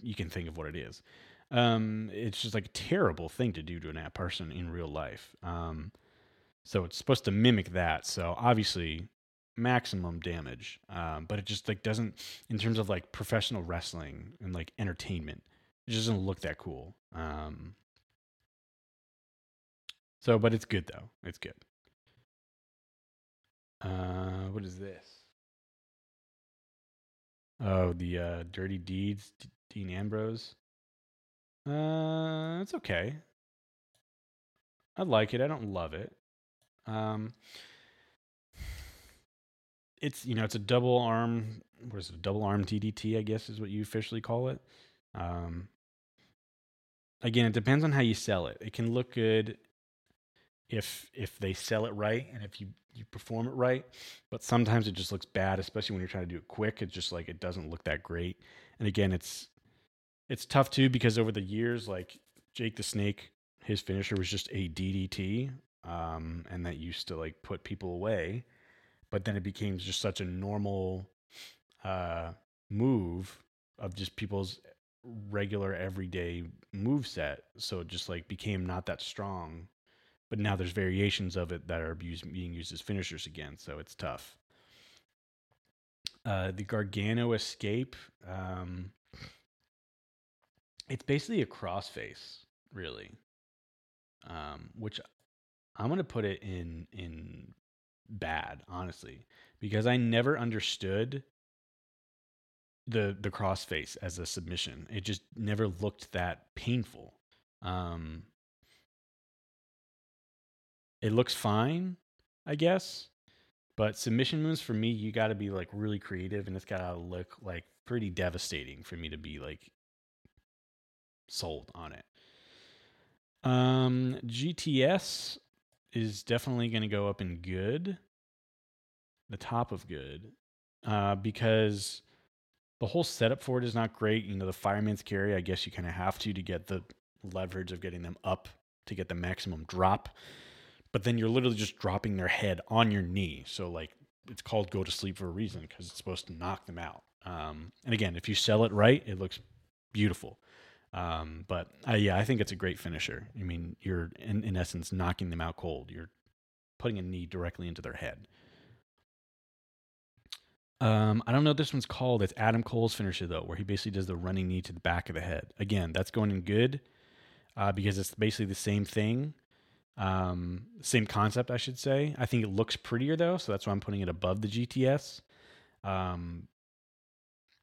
you can think of what it is. Um, it's just like a terrible thing to do to an app person in real life. Um, so it's supposed to mimic that. So obviously, maximum damage. Um, but it just like doesn't, in terms of like professional wrestling and like entertainment, it just doesn't look that cool. Um, so, but it's good though. It's good. Uh, what is this? Oh, the uh, Dirty Deeds, D- Dean Ambrose. Uh, it's okay. I like it. I don't love it. Um, it's you know it's a double arm. What is it? Double arm DDT, I guess is what you officially call it. Um, again, it depends on how you sell it. It can look good if if they sell it right and if you you perform it right, but sometimes it just looks bad, especially when you're trying to do it quick. It's just like it doesn't look that great. And again, it's it's tough too because over the years, like Jake the Snake, his finisher was just a DDT, um, and that used to like put people away. But then it became just such a normal uh, move of just people's regular everyday move set. So it just like became not that strong. But now there's variations of it that are abused, being used as finishers again. So it's tough. Uh, the Gargano escape. Um, it's basically a crossface, really. Um, which I'm gonna put it in in bad, honestly, because I never understood the the crossface as a submission. It just never looked that painful. Um, it looks fine, I guess, but submission moves for me, you got to be like really creative, and it's got to look like pretty devastating for me to be like sold on it. Um, GTS is definitely going to go up in good, the top of good, uh, because the whole setup for it is not great. You know, the fireman's carry, I guess you kind of have to to get the leverage of getting them up to get the maximum drop. But then you're literally just dropping their head on your knee. So, like, it's called go to sleep for a reason because it's supposed to knock them out. Um, and again, if you sell it right, it looks beautiful. Um, but uh, yeah, I think it's a great finisher. I mean, you're in, in essence knocking them out cold. You're putting a knee directly into their head. Um, I don't know what this one's called. It's Adam Cole's finisher though, where he basically does the running knee to the back of the head. Again, that's going in good uh, because it's basically the same thing, um, same concept, I should say. I think it looks prettier though, so that's why I'm putting it above the GTS. Um,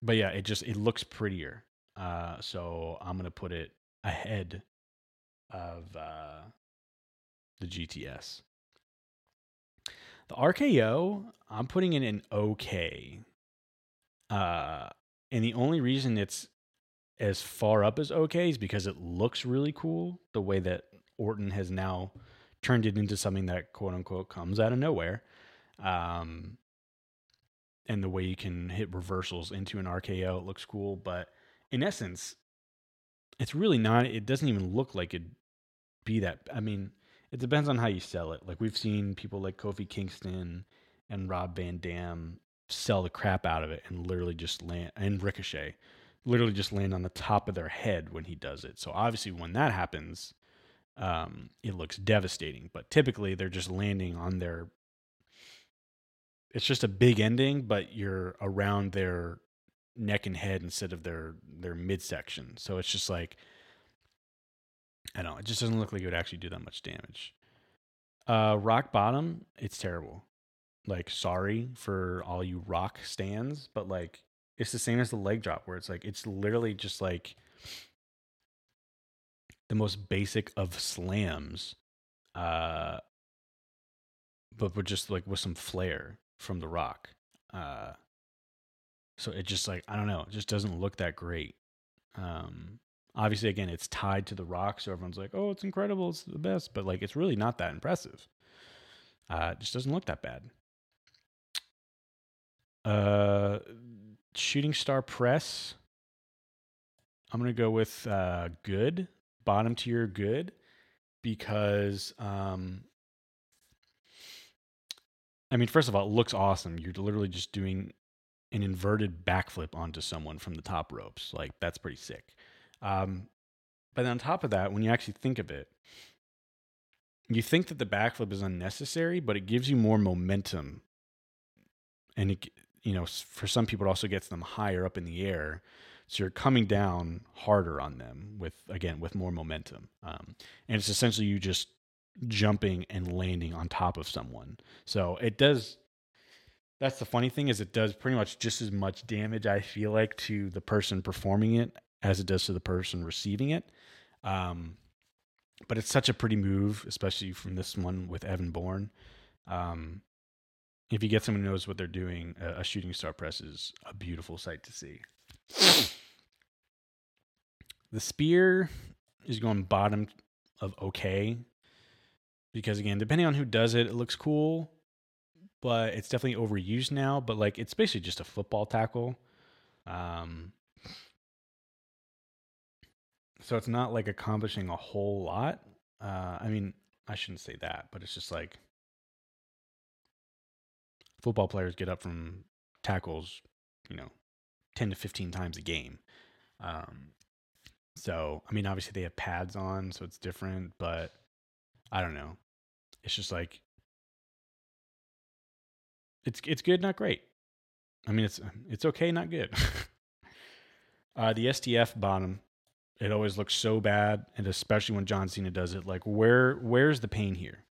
but yeah, it just it looks prettier. Uh, so I'm gonna put it ahead of uh, the GTS. The RKO, I'm putting it in okay. Uh, and the only reason it's as far up as okay is because it looks really cool. The way that Orton has now turned it into something that quote unquote comes out of nowhere. Um, and the way you can hit reversals into an RKO, it looks cool. But in essence, it's really not. It doesn't even look like it'd be that. I mean, it depends on how you sell it. Like we've seen people like Kofi Kingston and Rob Van Dam sell the crap out of it and literally just land and Ricochet literally just land on the top of their head when he does it. So obviously when that happens, um, it looks devastating. But typically they're just landing on their it's just a big ending, but you're around their neck and head instead of their their midsection. So it's just like I don't it just doesn't look like it would actually do that much damage. Uh rock bottom, it's terrible. Like sorry for all you rock stands, but like it's the same as the leg drop where it's like it's literally just like the most basic of slams uh but with just like with some flair from the rock uh so it just like i don't know it just doesn't look that great. Um obviously again it's tied to the rock so everyone's like oh it's incredible it's the best but like it's really not that impressive. Uh it just doesn't look that bad. Uh shooting star press i'm gonna go with uh good bottom tier good because um I mean, first of all, it looks awesome. You're literally just doing an inverted backflip onto someone from the top ropes. Like that's pretty sick. Um, but on top of that, when you actually think of it, you think that the backflip is unnecessary, but it gives you more momentum, and it, you know, for some people, it also gets them higher up in the air. So you're coming down harder on them with again with more momentum, um, and it's essentially you just jumping and landing on top of someone. So it does. That's the funny thing is it does pretty much just as much damage I feel like to the person performing it as it does to the person receiving it. Um, but it's such a pretty move, especially from this one with Evan Bourne. Um, if you get someone who knows what they're doing, a, a shooting star press is a beautiful sight to see. The spear is going bottom of okay because again, depending on who does it, it looks cool, but it's definitely overused now. But like, it's basically just a football tackle. Um, so it's not like accomplishing a whole lot. Uh, I mean, I shouldn't say that, but it's just like football players get up from tackles, you know, 10 to 15 times a game. Um, so, I mean, obviously they have pads on, so it's different, but I don't know. It's just like it's it's good, not great. I mean, it's it's okay, not good. uh, the STF bottom, it always looks so bad, and especially when John Cena does it. Like, where where's the pain here?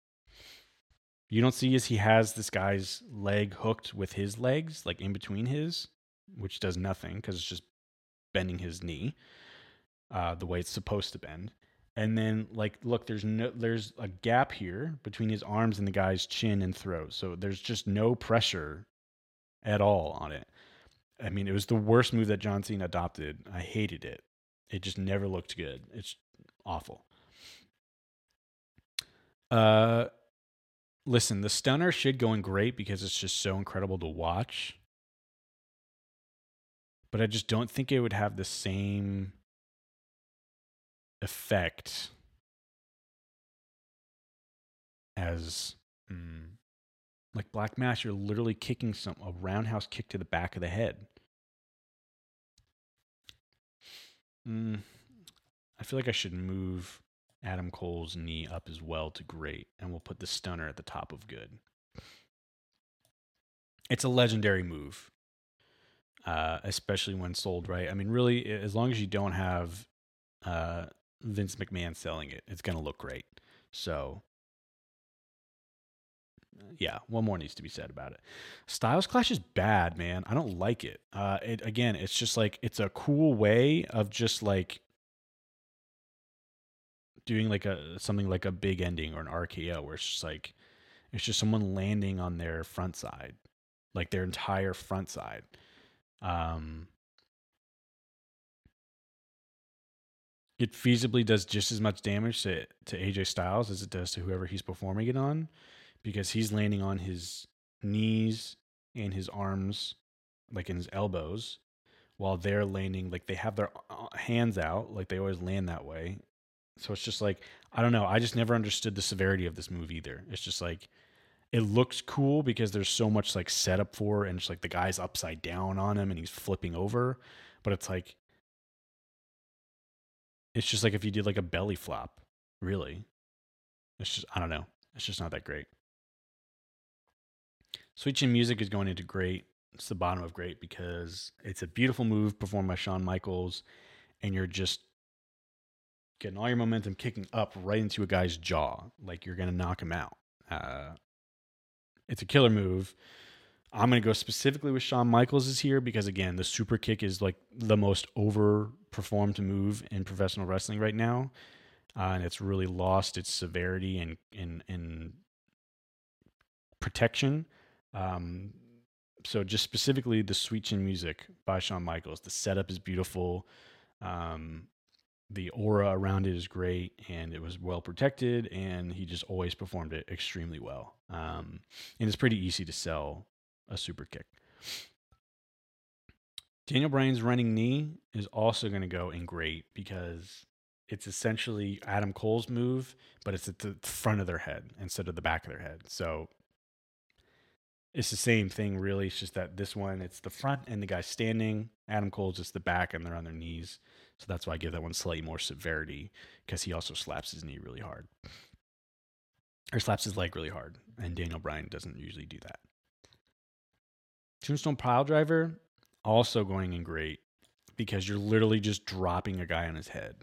You don't see as he has this guy's leg hooked with his legs, like in between his, which does nothing because it's just bending his knee uh, the way it's supposed to bend. And then, like, look, there's no, there's a gap here between his arms and the guy's chin and throat. So there's just no pressure at all on it. I mean, it was the worst move that John Cena adopted. I hated it. It just never looked good. It's awful. Uh, listen, the stunner should go in great because it's just so incredible to watch. But I just don't think it would have the same effect as mm, like Black Mass. You're literally kicking some a roundhouse kick to the back of the head. Mm, I feel like I should move Adam Cole's knee up as well to great, and we'll put the stunner at the top of good. It's a legendary move, uh, especially when sold right. I mean, really, as long as you don't have uh, Vince McMahon selling it, it's going to look great. So, yeah, one more needs to be said about it. Styles Clash is bad, man. I don't like it. Uh, it again, it's just like it's a cool way of just like doing like a something like a big ending or an RKO where it's just like it's just someone landing on their front side, like their entire front side. Um, it feasibly does just as much damage to, to AJ Styles as it does to whoever he's performing it on because he's landing on his knees and his arms, like in his elbows, while they're landing, like they have their uh, hands out, like they always land that way. So it's just like, I don't know. I just never understood the severity of this move either. It's just like, it looks cool because there's so much like setup for and it's like the guy's upside down on him and he's flipping over. But it's like, it's just like if you did like a belly flop, really. It's just I don't know. It's just not that great. Sweet Chin Music is going into great. It's the bottom of great because it's a beautiful move performed by Shawn Michaels, and you're just getting all your momentum kicking up right into a guy's jaw, like you're gonna knock him out. Uh, it's a killer move. I'm going to go specifically with Shawn Michaels is here because again, the super kick is like the most overperformed move in professional wrestling right now, uh, and it's really lost its severity and and and protection. Um, so just specifically the sweet chin music by Shawn Michaels, the setup is beautiful. Um, the aura around it is great and it was well protected and he just always performed it extremely well um, and it's pretty easy to sell a super kick daniel bryan's running knee is also going to go in great because it's essentially adam cole's move but it's at the front of their head instead of the back of their head so it's the same thing, really. It's just that this one, it's the front and the guy's standing. Adam Cole's just the back and they're on their knees. So that's why I give that one slightly more severity because he also slaps his knee really hard or slaps his leg really hard. And Daniel Bryan doesn't usually do that. Tombstone Pile Driver, also going in great because you're literally just dropping a guy on his head.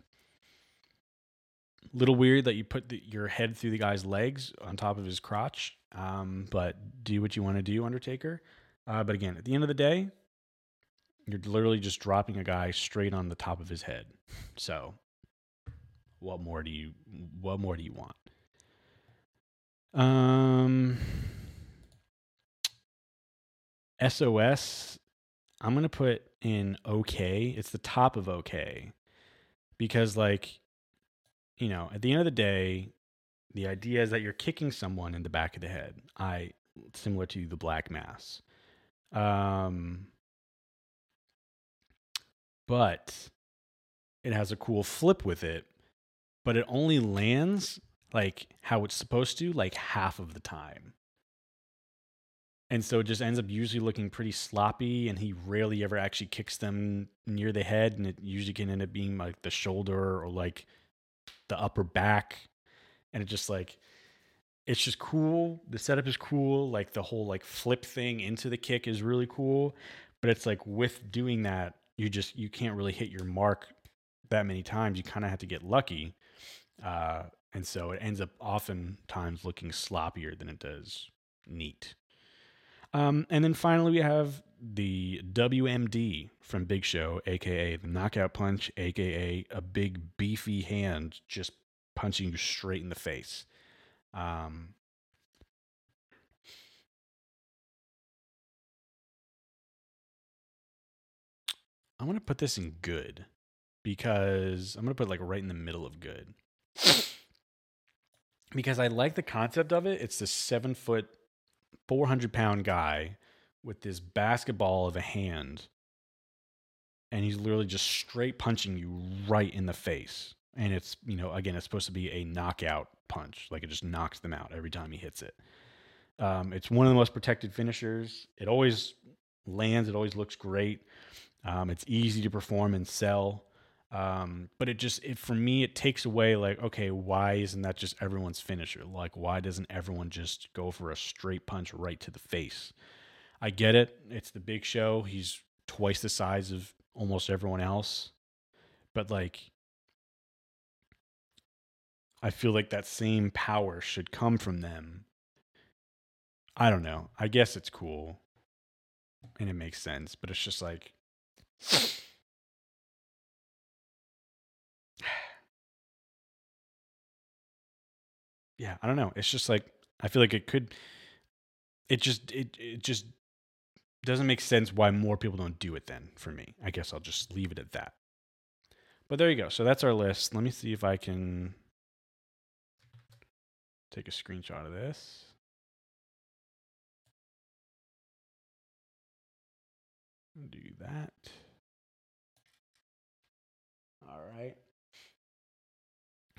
Little weird that you put the, your head through the guy's legs on top of his crotch, um, but do what you want to do, Undertaker. Uh, but again, at the end of the day, you're literally just dropping a guy straight on the top of his head. So, what more do you what more do you want? Um, SOS, I'm gonna put in okay. It's the top of okay because, like, you know, at the end of the day, the idea is that you're kicking someone in the back of the head. I similar to the Black Mass. Um, but it has a cool flip with it, but it only lands like how it's supposed to, like half of the time. And so it just ends up usually looking pretty sloppy, and he rarely ever actually kicks them near the head, and it usually can end up being like the shoulder or like the upper back. And it just like it's just cool. The setup is cool. Like the whole like flip thing into the kick is really cool. But it's like with doing that, you just you can't really hit your mark that many times. You kind of have to get lucky. Uh, and so it ends up oftentimes looking sloppier than it does neat. Um, and then finally, we have the WMD from Big Show, aka the knockout punch, aka a big beefy hand just punching you straight in the face. Um, I'm gonna put this in good because I'm gonna put like right in the middle of good because I like the concept of it. It's this seven foot, 400 pound guy with this basketball of a hand. And he's literally just straight punching you right in the face. And it's, you know, again, it's supposed to be a knockout punch. Like it just knocks them out every time he hits it. Um, it's one of the most protected finishers. It always lands, it always looks great. Um, it's easy to perform and sell. Um, but it just it for me it takes away like okay why isn't that just everyone's finisher? Like why doesn't everyone just go for a straight punch right to the face? I get it. It's the big show. He's twice the size of almost everyone else. But like i feel like that same power should come from them. I don't know. I guess it's cool and it makes sense but it's just like yeah, I don't know. It's just like I feel like it could. It just it it just doesn't make sense why more people don't do it. Then for me, I guess I'll just leave it at that. But there you go. So that's our list. Let me see if I can take a screenshot of this. Do that. All right.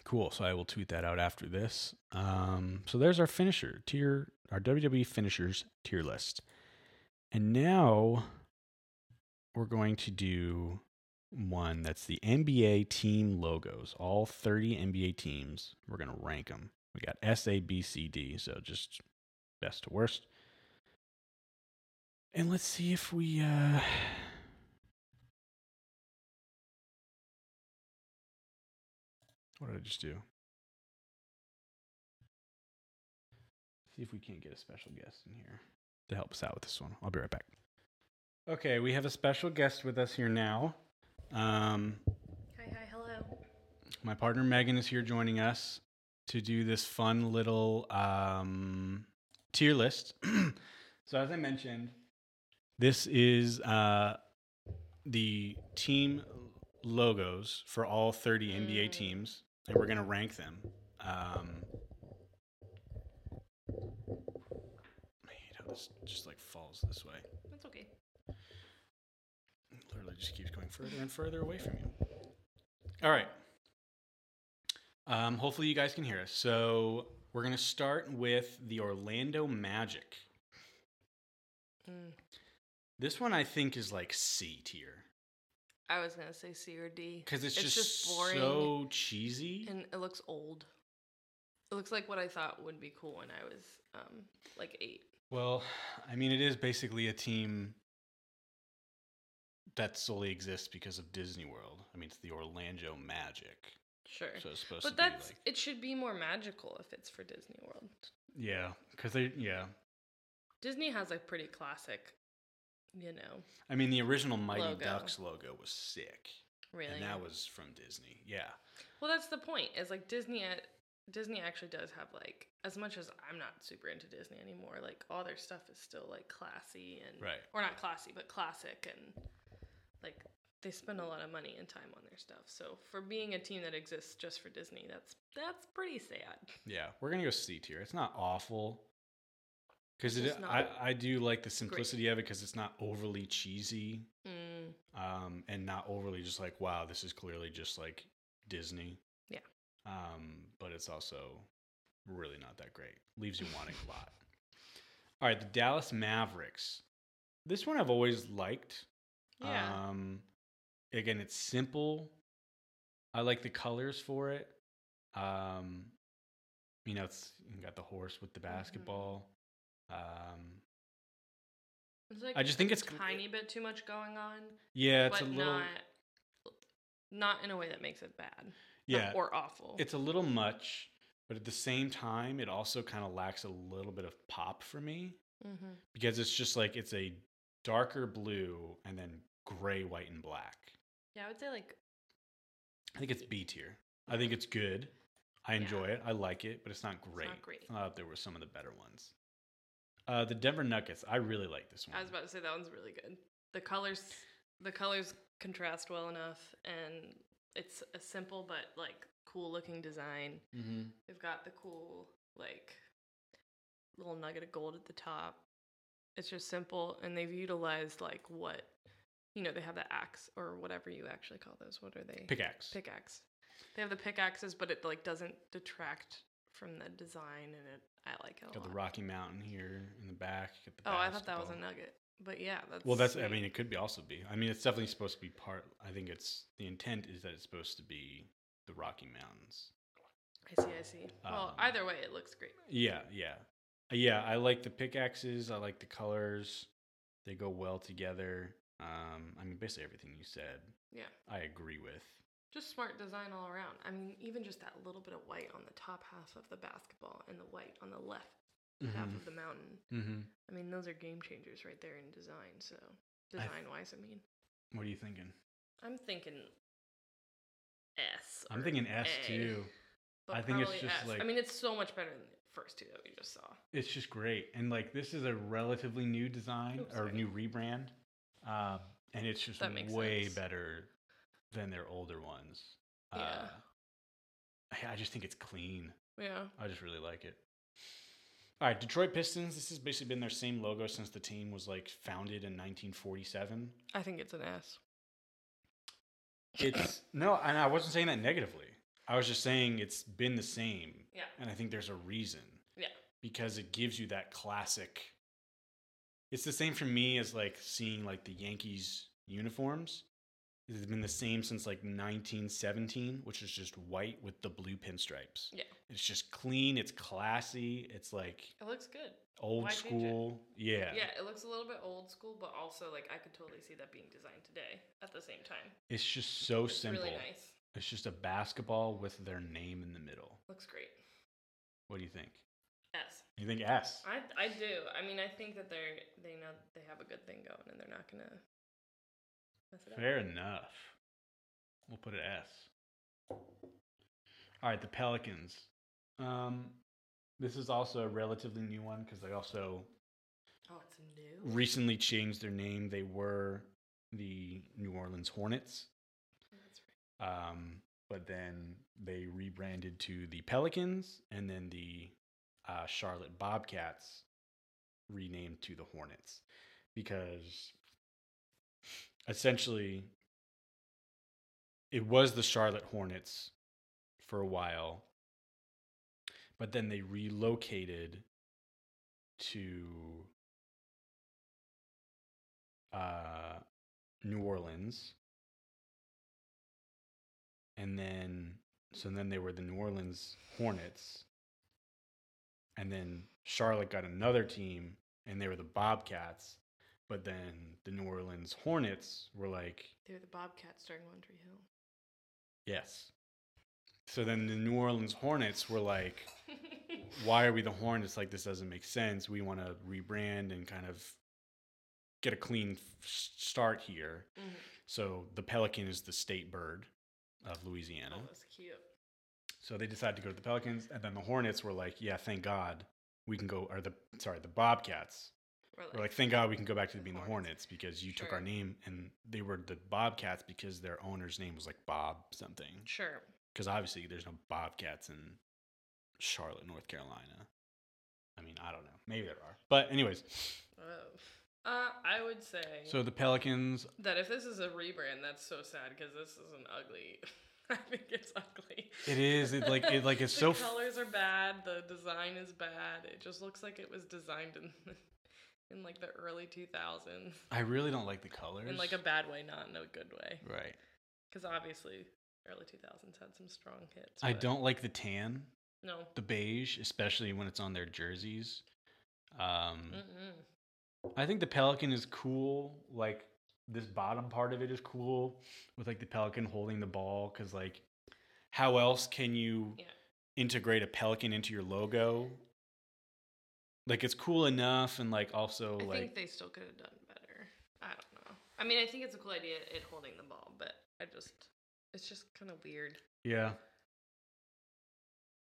Cool. So I will tweet that out after this. Um, so there's our finisher tier, our WWE finishers tier list. And now we're going to do one that's the NBA team logos, all 30 NBA teams. We're going to rank them. We got S, A, B, C, D. So just best to worst. And let's see if we. Uh, What did I just do? See if we can't get a special guest in here to help us out with this one. I'll be right back. Okay, we have a special guest with us here now. Um, Hi, hi, hello. my partner Megan is here joining us to do this fun little um, tier list. so, as I mentioned, this is uh, the team logos for all 30 NBA teams, and we're going to rank them. Um, I hate how this just like falls this way. That's okay. It literally just keeps going further and further away from you. All right. Um, hopefully, you guys can hear us. So, we're going to start with the Orlando Magic. Mm. This one I think is like C tier I was gonna say C or D. because it's, It's just, just boring so cheesy. and it looks old. It looks like what I thought would be cool when I was um like eight. Well, I mean, it is basically a team that solely exists because of Disney World. I mean, it's the Orlando Magic, Sure. so it's supposed but to that's like it should be more magical if it's for Disney World. yeah, because they yeah. Disney has a pretty classic, you know, I mean, the original Mighty Logo. Ducks logo was sick, really. and that was from Disney. Yeah, Well, that's the point. Is like Disney. uh, Disney actually does have like as much as I'm not super into Disney anymore. Like all their stuff is still like classy and Right. or not classy, but classic and like they spend a lot of money and time on their stuff. So for being a team that exists just for Disney, that's that's pretty sad. yeah. We're gonna go C tier. It's not awful. Because I, I do like the simplicity of it because it's not overly cheesy, Mm, um, and not overly just like wow, this is clearly just like Disney. Yeah. Um, but it's also really not that great. Leaves you wanting a lot. All right, the Dallas Mavericks. This one I've always liked. yeah. Um, again, it's simple. I like the colors for it. Um, you know, it's you got the horse with the Mm-hmm. Um, it's like I just think it's a tiny bit too much going on, yeah, it's a little not not in a way that makes it bad. Yeah, or awful. it's a little much, but at the same time, it also kind of lacks a little bit of pop for me mm-hmm. because it's just like it's a darker blue and then gray, white, and black. Yeah, I would say like I think it's B tier. I think it's good. I Yeah. enjoy it. I like it, but it's not great. It's not great. I thought there were some of the better ones. Uh, the Denver Nuggets. I really like this one. I was about to say that one's really good. The colors, the colors contrast well enough, and it's a simple but like cool looking design. mm-hmm. They've got the cool like little nugget of gold at the top. It's just simple, and they've utilized like what you know. They have the axe or whatever you actually call those. What are they? Pickaxe. Pickaxe. They have the pickaxes, but it like doesn't detract from the design, and it I like it a Got the. Rocky Mountain here in the back. Got the oh, I thought that was a nugget, but yeah, that's Well, that's. I mean, it could be also be. I mean, it's definitely supposed to be part. I think it's the intent is that it's supposed to be the Rocky Mountains. I see, I see. Well, Um, either way, it looks great. Yeah, yeah, Uh, yeah. I like the pickaxes. I like the colors. They go well together. Um, I mean, basically everything you said, Yeah, I agree with. Just smart design all around. I mean, even just that little bit of white on the top half of the basketball and the white on the left half of the mountain. Mm-hmm. I mean, those are game changers right there in design. So, design wise, I mean, What are you thinking? I'm thinking S. I'm thinking S A, too. but I think it's just S. like- I mean, it's so much better than the first two that we just saw. It's just great, and like this is a relatively new design Oops, or sorry. new rebrand, um, and it's just way sense. better than their older ones. Yeah. Uh, I- I just think it's clean. Yeah. I just really like it. All right, Detroit Pistons. This has basically been their same logo since the team was like founded in 1947. I think it's an S. It's no, and I wasn't saying that negatively. I was just saying it's been the same, Yeah. and I think there's a reason. Yeah. because it gives you that classic. It's the same for me as like seeing like the Yankees uniforms. It's been the same since like 1917, which is just white with the blue pinstripes. Yeah. It's just clean. It's classy. It's like It looks good. old Why school. Yeah. Yeah, it looks a little bit old school, but also like I could totally see that being designed today at the same time. It's just so It's simple. really nice. It's just a basketball with their name in the middle. Looks great. What do you think? S. You think S? I I do. I mean, I think that they're they know they have a good thing going, and they're not gonna up. Fair enough. We'll put it S. All right, the Pelicans. Um, this is also a relatively new one because they also Oh, it's new. recently changed their name. They were the New Orleans Hornets, That's right. um, but then they rebranded to the Pelicans, and then the uh, Charlotte Bobcats renamed to the Hornets because essentially it was the Charlotte Hornets for a while, but then they relocated to uh, New Orleans, and then so then they were the New Orleans Hornets, and then Charlotte got another team, and they were the Bobcats. But then the New Orleans Hornets were like, They're the Bobcats during One Tree Hill. yes. So then the New Orleans Hornets were like, why are we the Hornets? Like, this doesn't make sense. We want to rebrand and kind of get a clean f- start here. Mhm. So the Pelican is the state bird of Louisiana. Oh, that's cute. So they decided to go to the Pelicans, and then the Hornets were like, "Yeah, thank God we can go." Or the sorry, the Bobcats Or were like, "Thank God we can go back to being the Hornets. Because you took our name." And they were the Bobcats because their owner's name was like Bob something. sure. Because obviously there's no Bobcats in Charlotte, North Carolina. I mean, I don't know. Maybe there are, but anyways. Oh. Uh, I would say So the Pelicans, that if this is a rebrand, that's so sad because this is an ugly. I think it's ugly. It is, it, like- it, like, it's the so f- colors are bad. The design is bad. It just looks like it was designed in in like the early 2000s I really don't like the colors. in like a bad way, not in a good way. right. Because obviously, early 2000s had some strong hits. I don't like the tan. No. the beige, especially when it's on their jerseys. Um, Mm-mm. I think the pelican is cool. Like this bottom part of it is cool with like the pelican holding the ball. Because like, how else can you Yeah. integrate a pelican into your logo? Like it's cool enough, and like also like I like think they still could have done better. I don't know. I mean, I think it's a cool idea it holding the ball, but I just it's just kind of weird. yeah,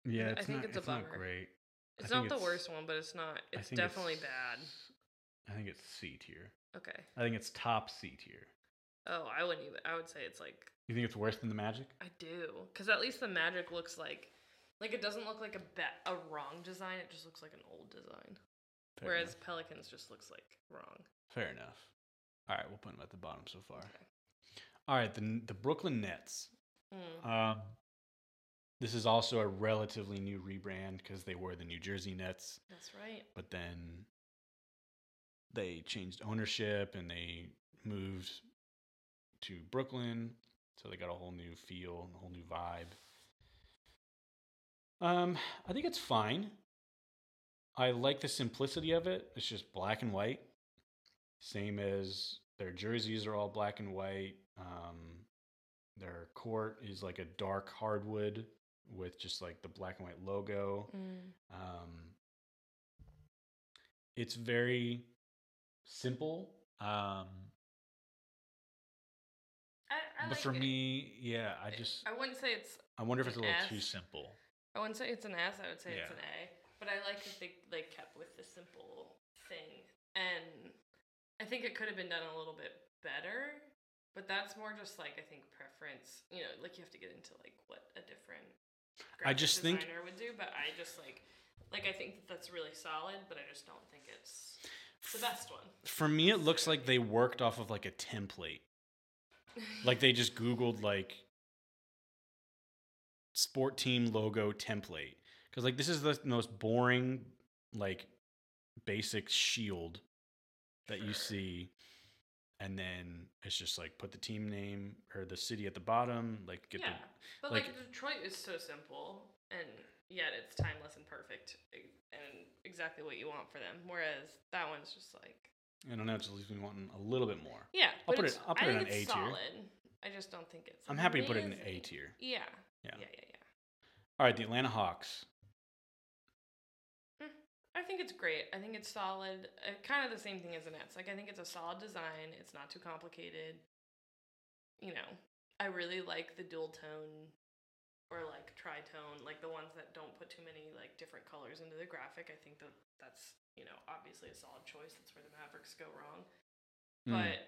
yeah. I think not, it's a not bummer. great. It's not the it's- worst one, but it's not. It's definitely it's- bad. I think it's C tier. Okay. I think it's top C tier. Oh, I wouldn't even. I would say it's like You think it's worse than the Magic? I do, because at least the magic looks like, like it doesn't look like a be- a wrong design. It just looks like an old design. Fair Whereas enough. Pelicans just looks like wrong. Fair enough. All right, we'll put them at the bottom so far. Okay. All right, the the Brooklyn Nets. Mm. Um, this is also a relatively new rebrand because they were the New Jersey Nets, That's right. but then they changed ownership and they moved to Brooklyn, so they got a whole new feel and a whole new vibe. Um, I think it's fine. I like the simplicity of it. It's just black and white, same as their jerseys are all black and white. Um, their court is like a dark hardwood with just like the black and white logo. Mm. Um, it's very simple. Um, I, I but like for it. me, yeah, I just I wouldn't say it's. I wonder if it's a little too simple. I wouldn't say it's an S. I would say it's Yeah. an A. But I like that they they kept with the simple thing, and I think it could have been done a little bit better. But that's more just like I think preference. You know, like you have to get into like what a different. I just think- designer would do, but I just like like I think that that's really solid, but I just don't think it's the best one. For me, it looks like they worked off of like a template. Like they just Googled like sport team logo template. Because like this is the most boring, like basic shield that you see. And then it's just like put the team name or the city at the bottom, like get yeah, but like- like, Detroit is so simple, and yet it's timeless and perfect, and exactly what you want for them. Whereas that one's just like, I don't know, just leaves me wanting a little bit more. yeah, I'll put it- I'll put I it on A tier. I just don't think it's. I'm happy to put it in A amazing. tier. Yeah. Yeah. Yeah, yeah, yeah. All right, the Atlanta Hawks. I think it's great. I think it's solid. Uh, kind of the same thing as the Nets. Like I think it's a solid design. It's not too complicated. You know, I really like the dual tone or like tritone, like the ones that don't put too many like different colors into the graphic. I think that that's you know obviously a solid choice. That's where the Mavericks go wrong. Hmm. But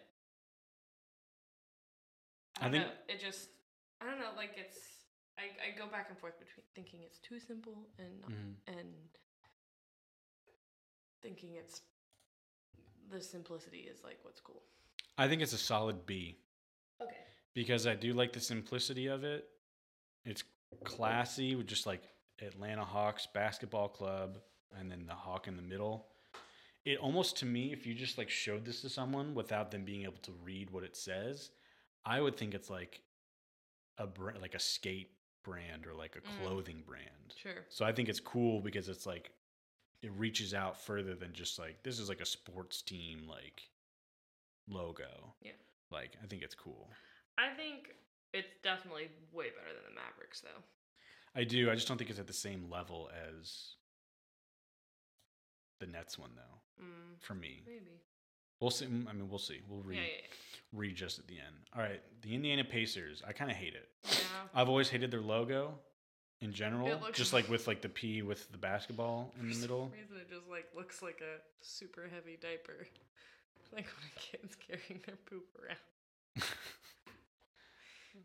I, I think- know, it just I don't know. Like it's I, I go back and forth between thinking it's too simple and not Mhm. and thinking it's the simplicity is like what's cool. I think it's a solid B Okay. because I do like the simplicity of it. It's classy with just like Atlanta Hawks basketball club and then the hawk in the middle. it almost to me, if you just like showed this to someone without them being able to read what it says, I would think it's like a like a skate brand or like a Mm. clothing brand. Sure. So I think it's cool because it's like it reaches out further than just like this is like a sports team like logo. Yeah. Like I think it's cool. I think it's definitely way better than the Mavericks, though. I do. I just don't think it's at the same level as the Nets one though. Mm, For me, maybe. We'll see. Mm, I mean, we'll see. We'll read Yeah, yeah, read just at the end. All right, the Indiana Pacers. I kind of hate it. yeah. I've always hated their logo in general, just like with like the P with the basketball in the middle. some reason, it just like looks like a super heavy diaper, like when a kid's carrying their poop around.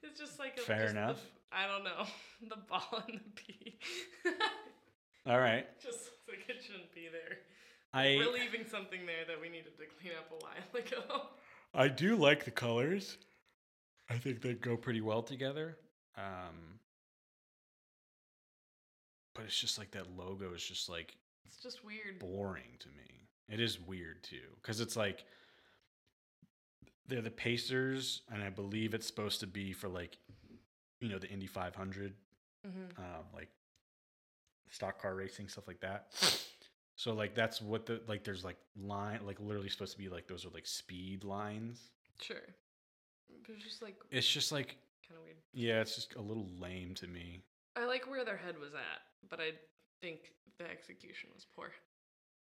It's just like a, Fair just the- enough. I don't know the ball and the P. All right, just looks like it shouldn't be there. I We're leaving something there that we needed to clean up a while ago. I do like the colors. I think they go pretty well together. Um, but it's just like that logo is just like It's just weird. boring to me. It is weird too because it's like they're the Pacers, and I believe it's supposed to be for like you know the Indy 500, Mhm. um, like stock car racing stuff like that. So like that's what the like there's like line like literally supposed to be like those are like speed lines. Sure. But it's just like It's just like kind of weird. yeah, it's just a little lame to me. I like where their head was at, but I think the execution was poor.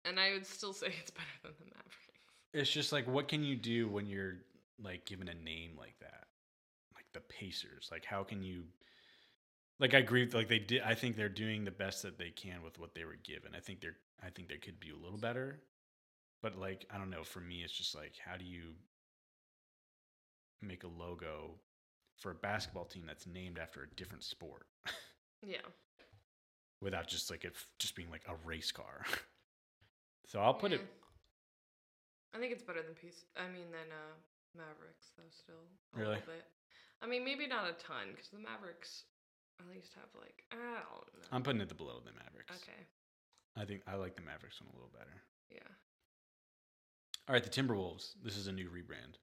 And I would still say it's better than the Mavericks. It's just like what can you do when you're like given a name like that? Like the Pacers. Like how can you like I agree with like they did I think they're doing the best that they can with what they were given. I think they're I think they could be a little better. But like I don't know, for me it's just like how do you make a logo for a basketball team that's named after a different sport Yeah. without just like it just being like a race car. so I'll put it I think it's better than Peace. I mean, than uh, Mavericks, though, still. A Really? little bit. I mean, maybe not a ton, because the Mavericks at least have, like, I don't know. I'm putting it below the Mavericks. okay. I think I like the Mavericks one a little better. Yeah. All right, the Timberwolves. This is a new rebrand.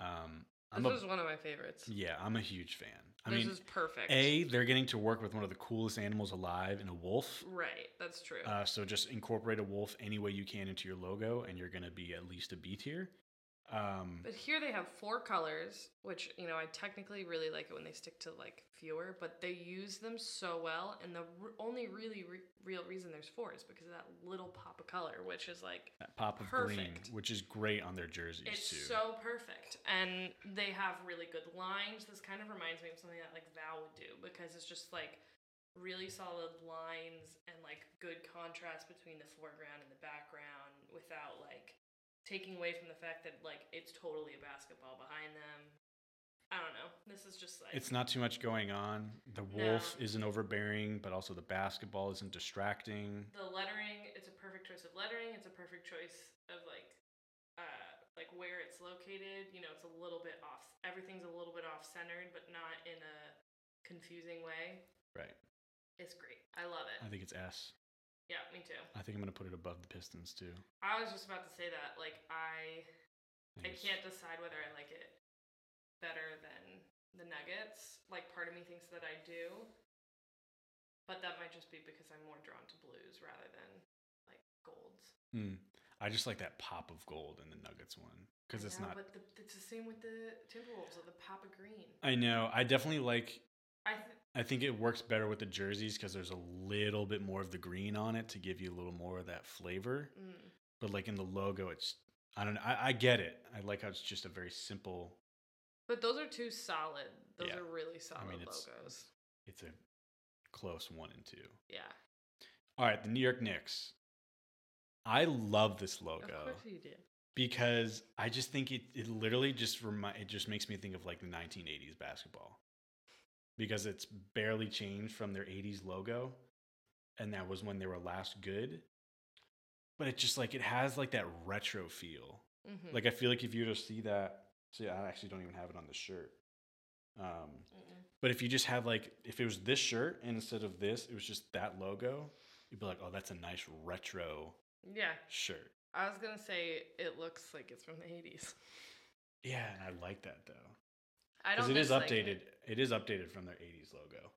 Um, I'm This a, is one of my favorites. yeah, I'm a huge fan. I this mean, is perfect. a they're getting to work with one of the coolest animals alive in a wolf. Right, that's true. Uh, so just incorporate a wolf any way you can into your logo, and you're gonna be at least a B tier. Um, But here they have four colors, which you know I technically really like it when they stick to like fewer, but they use them so well. And the r- only really re- real reason there's four is because of that little pop of color, which is like that pop of green, which is great on their jerseys it's too. so perfect. And they have really good lines. This kind of reminds me of something that like Val would do because it's just like really solid lines and like good contrast between the foreground and the background without like taking away from the fact that like it's totally a basketball behind them. I don't know. This is just like it's not too much going on. The wolf No. isn't overbearing, but also the basketball isn't distracting. the lettering. It's a perfect choice of lettering. It's a perfect choice of like uh like where it's located. You know, it's a little bit off. Everything's a little bit off centered, but not in a confusing way. Right. It's great. I love it. I think it's S. Yeah, me too. I think I'm gonna put it above the Pistons too. I was just about to say that. Like I I I can't decide whether I like it better than the Nuggets. Like part of me thinks that I do. But that might just be because I'm more drawn to blues rather than like golds. Hmm. I just like that pop of gold in the Nuggets one because it's Yeah, not. But the, it's the same with the Timberwolves, or the pop of green. I know. I definitely like. I th- I think it works better with the jerseys because there's a little bit more of the green on it to give you a little more of that flavor. mm, But like in the logo, it's I don't know. I, I get it. I like how it's just a very simple. but those are two solid. Those Yeah. are really solid mean, it's- logos. It's a close one and two. Yeah. All right, the New York Knicks. I love this logo. Of course you did. because I just think it it literally just remind it just makes me think of like the 1980s basketball because it's barely changed from their 80s logo and that was when they were last good but it's just like it has like that retro feel Mm-hmm. like I feel like if you were to see that see I actually don't even have it on the shirt um but if you just had like if it was this shirt and instead of this it was just that logo you'd be like oh that's a nice retro yeah. shirt I was gonna say it looks like it's from the '80s. Yeah, and I like that though. I Because it is updated. It. It is updated from their 80s logo.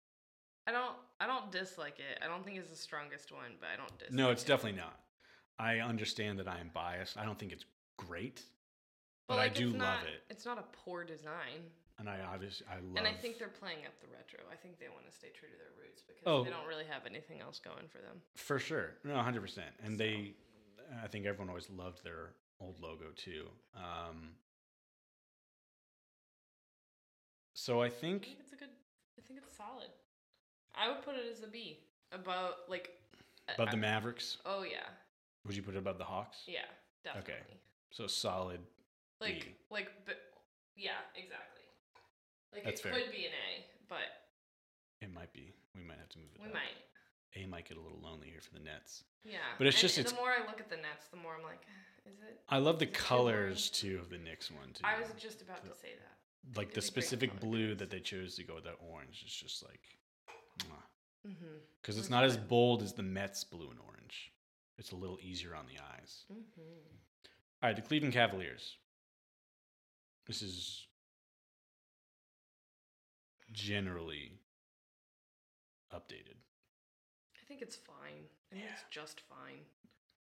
I don't. I don't dislike it. I don't think it's the strongest one, but I don't dislike. No, it's it. definitely not. I understand that I am biased. I don't think it's great, but, like, I do love not- it. It's not a poor design, And I obviously I love and I think they're playing up the retro. I think they want to stay true to their roots because Oh. they don't really have anything else going for them. For sure. No, 100%. And So- they, I think everyone always loved their old logo too. Um, so I I think, think it's a good. I think it's solid. I would put it as a B. About like. I- above the Mavericks, Oh yeah, would you put it above the Hawks? yeah, definitely. Okay, so solid. Like B. like but yeah, exactly. Like That's it fair. could be an A, but It might be. We might have to move it we up. might. A might get a little lonely here for the Nets. Yeah. But it's and just- the it's- more I look at the Nets, the more I'm like, is it? I love the Is it too colors too of the Knicks one too. I was just about to say that. Like the specific blue that they chose to go with that orange is just like, Mm-hmm. because it's not as bold as the Mets blue and orange. It's a little easier on the eyes. Mm-hmm. All right, the Cleveland Cavaliers. This is generally updated. I think it's fine. I think it's just fine.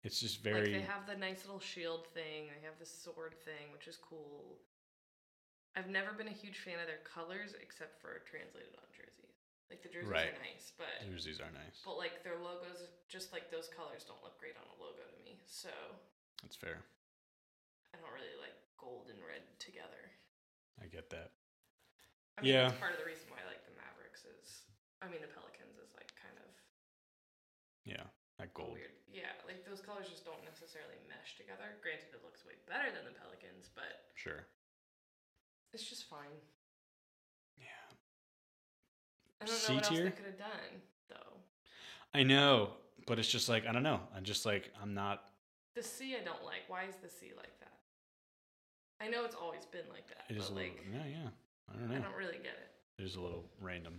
It's just very Like they have the nice little shield thing. They have the sword thing, which is cool. I've never been a huge fan of their colors except for translated on jerseys. Like the jerseys Right. are nice, but jerseys are nice. but like their logos, just like those colors, don't look great on a logo to me. So That's fair. I don't really like gold and red together. I get that. I mean, Yeah. that's part of the reason why I like the Mavericks is, I mean, the Pelicans is like kind of Yeah, that gold. weird. Yeah, like those colors just don't necessarily mesh together. Granted, it looks way better than the Pelicans, but Sure. It's just fine. Yeah. I don't know C what else tier? they could have done though. I know, but it's just like I don't know. I'm just like I'm not. The C I don't like. Why is the C like that? I know it's always been like that, It is a but little. like Yeah, yeah. I don't know. I don't really get it. It is a little random.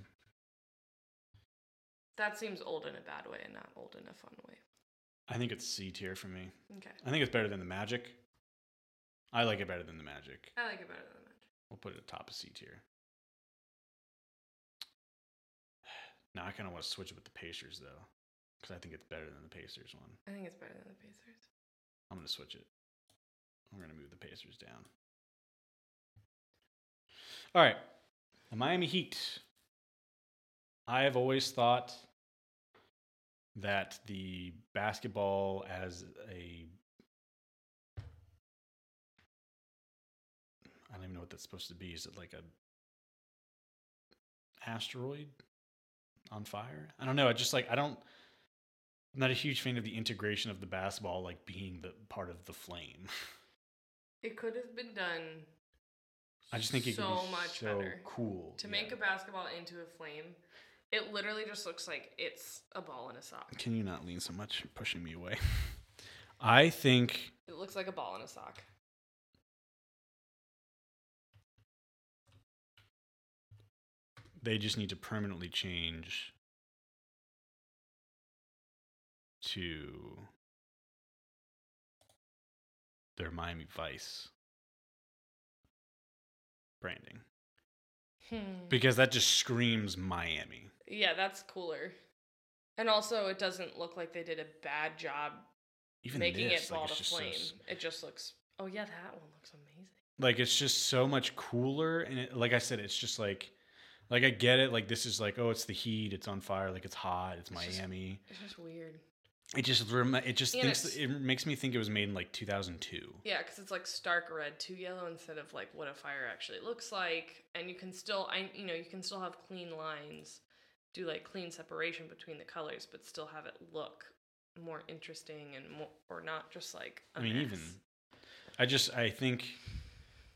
That seems old in a bad way and not old in a fun way. I think it's C tier for me. Okay, I think it's better than the Magic. I like it better than the Magic. I like it better than the Magic. We'll put it at top of C tier. Now I kind of want to switch it with the Pacers though, because I think it's better than the Pacers one. I think it's better than the Pacers. I'm gonna switch it. I'm gonna move the Pacers down. All right, the Miami Heat. I have always thought that the basketball as a don't even know what that's supposed to be. Is it like a asteroid on fire? I don't know. I just like I don't I'm not a huge fan of the integration of the basketball like being the part of the flame. It could have been done I just think it so could be much so better. cool to yeah. make a basketball into a flame. It literally just looks like it's a ball in a sock. Can you not lean so much, You're pushing me away? I think It looks like a ball in a sock. They just need to permanently change to their Miami Vice branding hmm. because that just screams Miami. Yeah, that's cooler. And also, it doesn't look like they did a bad job Even making this, it like, ball it's to just so flame. it just looks. Oh yeah, that one looks amazing. like it's just so much cooler and it, like i said it's just like like i get it like this is like oh it's the heat it's on fire like it's hot it's It's just- miami It's just weird. it just rem- it just And thinks it makes me think it was made in like 2002 Yeah, because it's like stark red to yellow instead of like what a fire actually looks like, and you can still, I you know, you can still have clean lines, do like clean separation between the colors, but still have it look more interesting and more, or not just like. I i mean even i just i think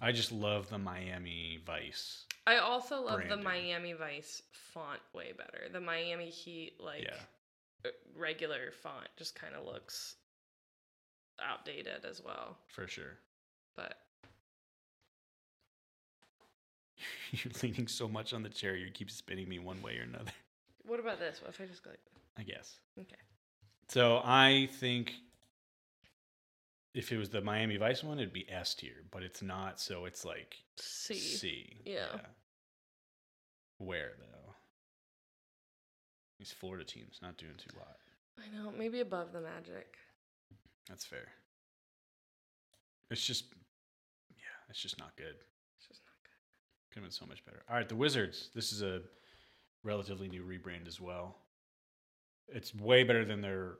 i just love the miami vice I also love the. Miami Vice font way better. The Miami Heat like Yeah. uh, regular font just kind of looks outdated as well. for sure But you're leaning so much on the chair you keep spinning me one way or another what about this? What if I just go like this? i guess Okay. so i think if it was the Miami Vice one, it'd be S tier, but it's not. So it's like C. C. Yeah. Where though? These Florida teams not doing too hot. I know, maybe above the Magic. That's fair. It's just, yeah, it's just not good. It's just not good. Could have been so much better. All right, the Wizards. This is a relatively new rebrand as well. It's way better than their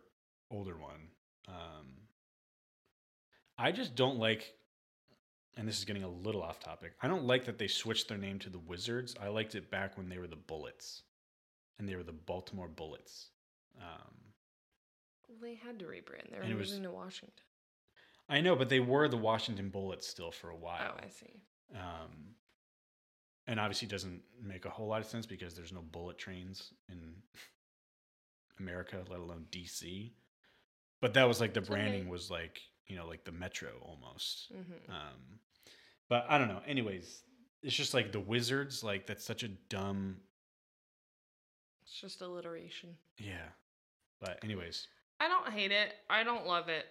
older one. Um, I just don't like, and this is getting a little off topic. I don't like that they switched their name to the Wizards. I liked it back when they were the Bullets, and they were the Baltimore Bullets. Um, Well, they had to rebrand. They were it was- moving to Washington. I know, but they were the Washington Bullets still for a while. Oh, I see. Um, and obviously it doesn't make a whole lot of sense because there's no bullet trains in America, let alone DC. But that was like the It's okay. branding was like, you know, like the metro almost. hmm Um, but I don't know. Anyways, it's just like the Wizards, like that's such a dumb, It's just alliteration. yeah. But anyways, I don't hate it. I don't love it.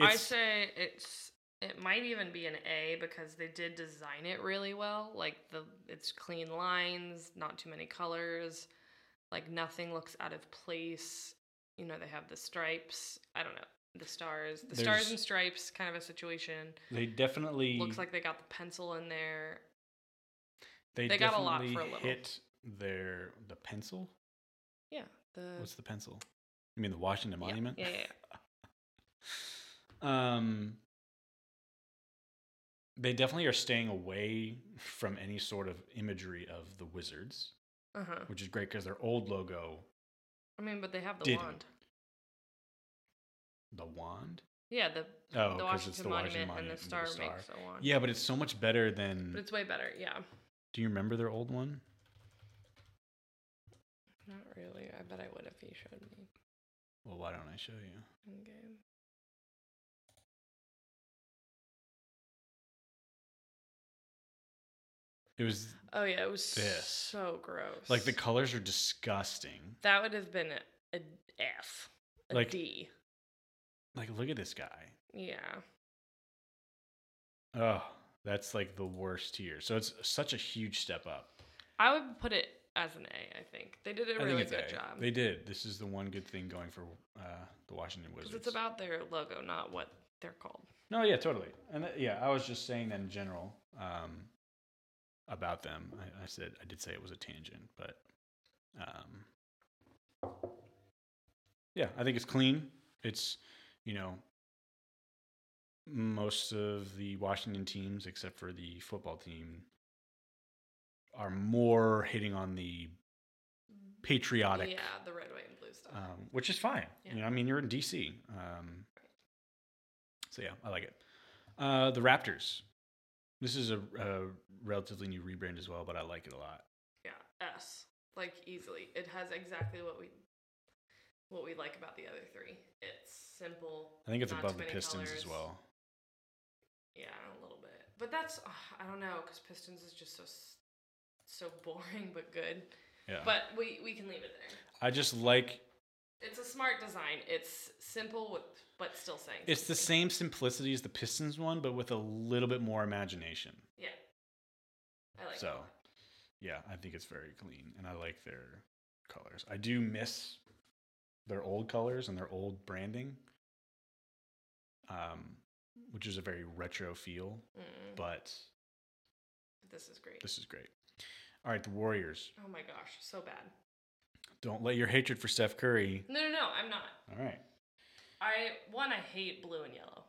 I say it's it might even be an A because they did design it really well. Like the it's clean lines, not too many colors, like nothing looks out of place. You know, they have the stripes. I don't know. The stars. The stars There's- and stripes kind of a situation. they definitely Looks like they got the pencil in there. they, they got a lot definitely for a little. hit their the pencil. Yeah. The What's the pencil? You mean the Washington yeah, Monument? Yeah, yeah, yeah. Um, they definitely are staying away from any sort of imagery of the Wizards, Uh-huh. which is great because their old logo, I mean, but they have the Didn't. wand. The wand. Yeah, the Oh, the Washington, it's the Monument, Washington and the star, star. makes a wand. Yeah, but it's so much better than. But it's way better. Yeah. do you remember their old one? Not really. I bet I would if you showed me. Well, why don't I show you? Okay. It was Oh yeah, it was This. so gross. like the colors are disgusting. that would have been a, a F, a Like- D. Like, look at this guy. Yeah. Oh, that's like the worst tier. So it's such a huge step up. I would put it as an A. I think they did a I really good A. job. They did. This is the one good thing going for uh, the Washington Because Wizards. it's about their logo, not what they're called. No, yeah, totally. And th- yeah, I was just saying that in general um, about them. I, I said I did say it was a tangent, but um, yeah, I think it's clean. It's you know most of the Washington teams, except for the football team, are more hitting on the patriotic Yeah, the red, white, and blue stuff. um, which is fine. Yeah. You know, I mean, you're in DC. Um, so yeah, I like it. Uh, the Raptors. This is a, a relatively new rebrand as well, but I like it a lot. yeah, S. Like easily, it has exactly what we what we like about the other three. It's simple. I think it's above the Pistons as well. Yeah, a little bit. But that's ugh, I don't know because Pistons is just so so boring but good. Yeah. But we we can leave it there. I just like It's a smart design. It's simple with but still saying. it's the same simplicity as the Pistons one, but with a little bit more imagination. Yeah. I like So, that. yeah, I think it's very clean, and I like their colors. I do miss their old colors and their old branding, um, which is a very retro feel. Mm, But this is great. this is great. All right, the Warriors. oh my gosh, so bad. Don't let your hatred for Steph Curry. No, no, no. I'm not. All right, I one I hate blue and yellow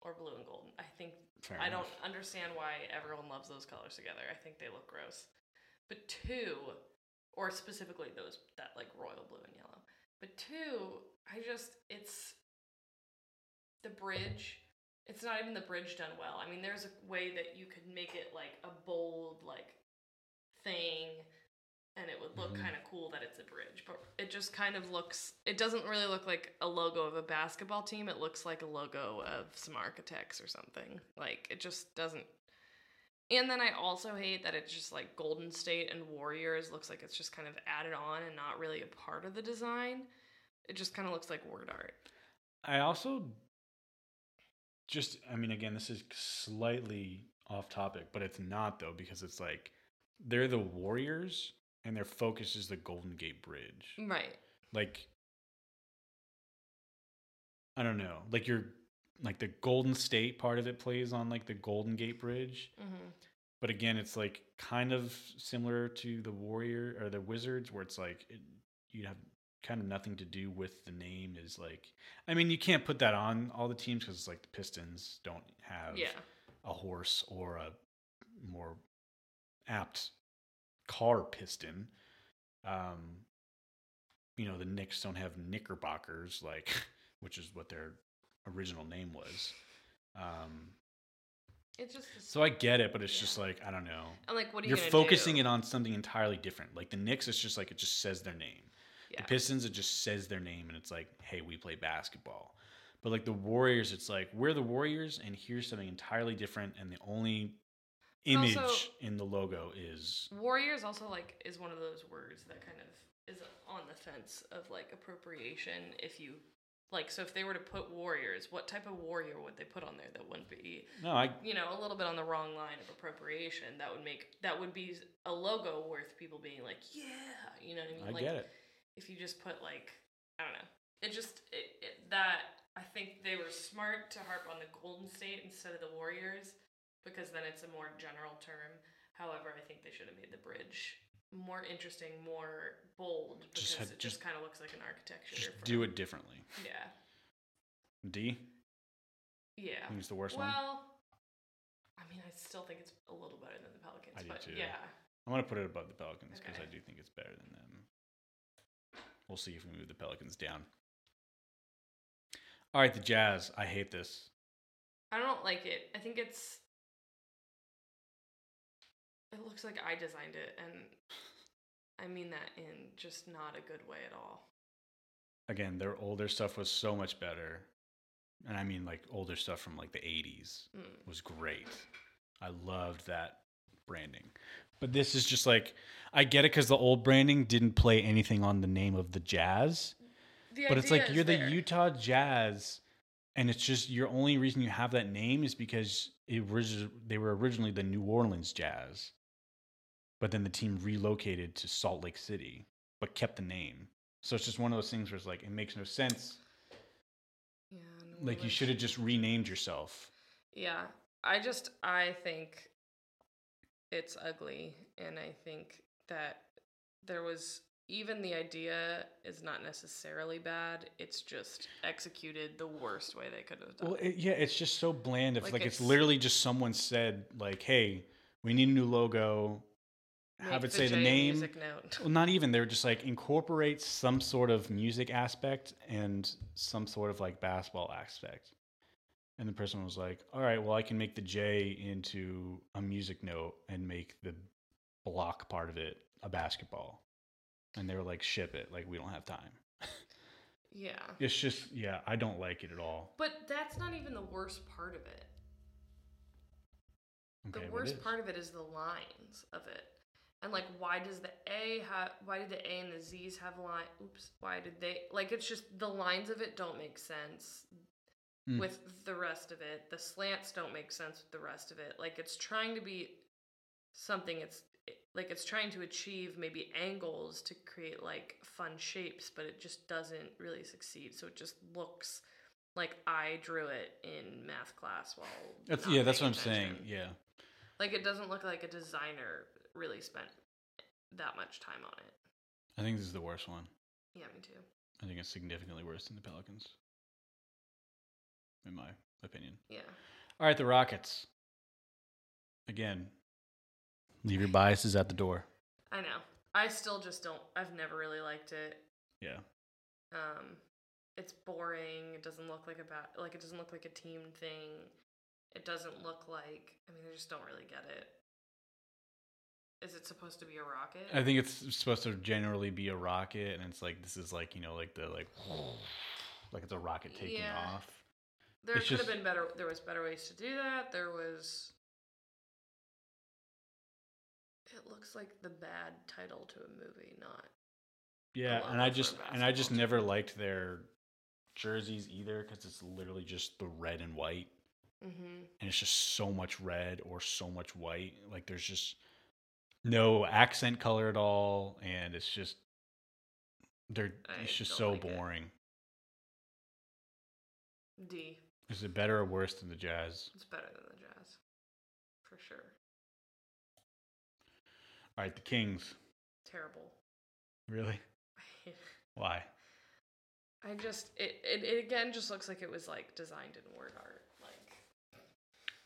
or blue and gold. I think fair I enough. don't understand why everyone loves those colors together. I think they look gross. But two, or specifically those that like royal blue and yellow. But two, I just it's the bridge. It's not even the bridge done well. I mean, there's a way that you could make it like a bold like thing and it would look Mhm. kind of cool that it's a bridge, but it just kind of looks it doesn't really look like a logo of a basketball team. It looks like a logo of some architects or something. Like it just doesn't and then I also hate that it's just like Golden State and Warriors looks like it's just kind of added on and not really a part of the design. It just kind of looks like word art. I also just I mean again this is slightly off topic, but it's not though because it's like they're the Warriors and their focus is the Golden Gate Bridge. Right. Like I don't know. Like you're like the Golden State part of it plays on like the Golden Gate Bridge. hmm But again, it's like kind of similar to the Warrior or the Wizards, where it's like it, you have kind of nothing to do with the name. Is like, I mean, you can't put that on all the teams because it's like the Pistons don't have Yeah. a horse or a more apt car piston. Um, you know, the Knicks don't have Knickerbockers, like, which is what their original name was. Um, It's just so I get it, but it's Yeah. just like I don't know. I'm like, what are you? You're focusing do? it on something entirely different. Like the Knicks, it's just like it just says their name. Yeah. The Pistons, it just says their name, and it's like, hey, we play basketball. But like the Warriors, it's like we're the Warriors, and here's something entirely different, and the only image Also- in the logo is Warriors also like is one of those words that kind of is on the fence of like appropriation. If you like, so if they were to put warriors, what type of warrior would they put on there that wouldn't be, no, I you know, a little bit on the wrong line of appropriation? That would make that would be a logo worth people being like, yeah, you know what I mean? I like, get it. If you just put like, I don't know, it just it, it that I think they were smart to harp on the Golden State instead of the Warriors because then it's a more general term. However, I think they should have made the bridge more interesting, more bold because Just had- it just, kind of looks like an architecture. Just do it differently. Yeah. D, Yeah. I think it's the worst one. well, I mean, I still think it's a little better than the Pelicans, I do but too. yeah. I'm gonna put it above the Pelicans because Okay. I do think it's better than them. We'll see if we move the Pelicans down. All right, the Jazz. I hate this. I don't like it. I think it's. It looks like I designed it, and I mean that in just not a good way at all. Again, their older stuff was so much better, and I mean like older stuff from like the '80s Mm. was great. I loved that branding, but this is just like I get it because the old branding didn't play anything on the name of the Jazz. The but it's like you're the. Utah Jazz, and it's just your only reason you have that name is because it origi- they were originally the New Orleans Jazz, but then the team relocated to Salt Lake City, but kept the name. So it's just one of those things where it's like it makes no sense. Yeah, New Like you should have just renamed yourself. Yeah, I just I think it's ugly, and I think that there was even the idea is not necessarily bad. It's just executed the worst way they could have done. Well, it, yeah, it's just so bland. If Like, like, it's, it's- literally just someone said like, "Hey, we need a new logo." Have it say the name. Music note. Well, not even. They were just like incorporate some sort of music aspect and some sort of like basketball aspect. And the person was like, "All right, well, I can make the J into a music note and make the block part of it a basketball." And they were like, "Ship it. Like we don't have time." Yeah. It's just, yeah, I don't like it at all. But that's not even the worst part of it. Okay, the worst part of it is the lines of it. And like why does the A have why did the A and the Z's have line oops, why did they like it's just the lines of it don't make sense Mm. with the rest of it. The slants don't make sense with the rest of it. Like it's trying to be something it's like it's trying to achieve maybe angles to create like fun shapes, but it just doesn't really succeed. So it just looks like I drew it in math class while That's, yeah, that's what I'm saying. Yeah. Like it doesn't look like a designer really spent that much time on it. I think this is the worst one. Yeah, me too. I think it's significantly worse than the Pelicans, in my opinion. Yeah. All right, the Rockets. Again, leave your biases at the door. I know. I still just don't I've never really liked it. Yeah. Um it's boring. It doesn't look like a ba- like it doesn't look like a team thing. It doesn't look like I mean I just don't really get it. Is it supposed to be a rocket? I think it's supposed to generally be a rocket, and it's like this is like you know like the like like it's a rocket taking Yeah. off. there it's could have been better there was better ways to do that. There was It looks like the bad title to a movie, not Yeah, and I it for a just and I just never liked their jerseys either because it's literally just the red and white. Mm-hmm. and it's just so much red or so much white. Like there's just no accent color at all, and it's just they're I it's just so like it. boring. D. Is it better or worse than the Jazz? It's better than the Jazz, for sure. All right, the Kings. Terrible. Really? Why? I just it, it it again just looks like it was like designed in word art. Like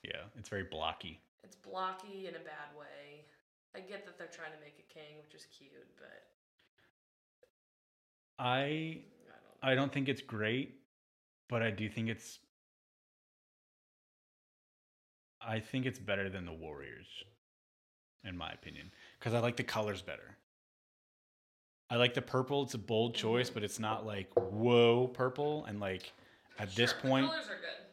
Yeah, it's very blocky. it's blocky in a bad way. I get that they're trying to make a king, which is cute, but I I don't. I don't think it's great, but I do think it's I think it's better than the Warriors in my opinion cuz I like the colors better. I like the purple, it's a bold choice, Mhm. but it's not like whoa purple and like at this Sure, point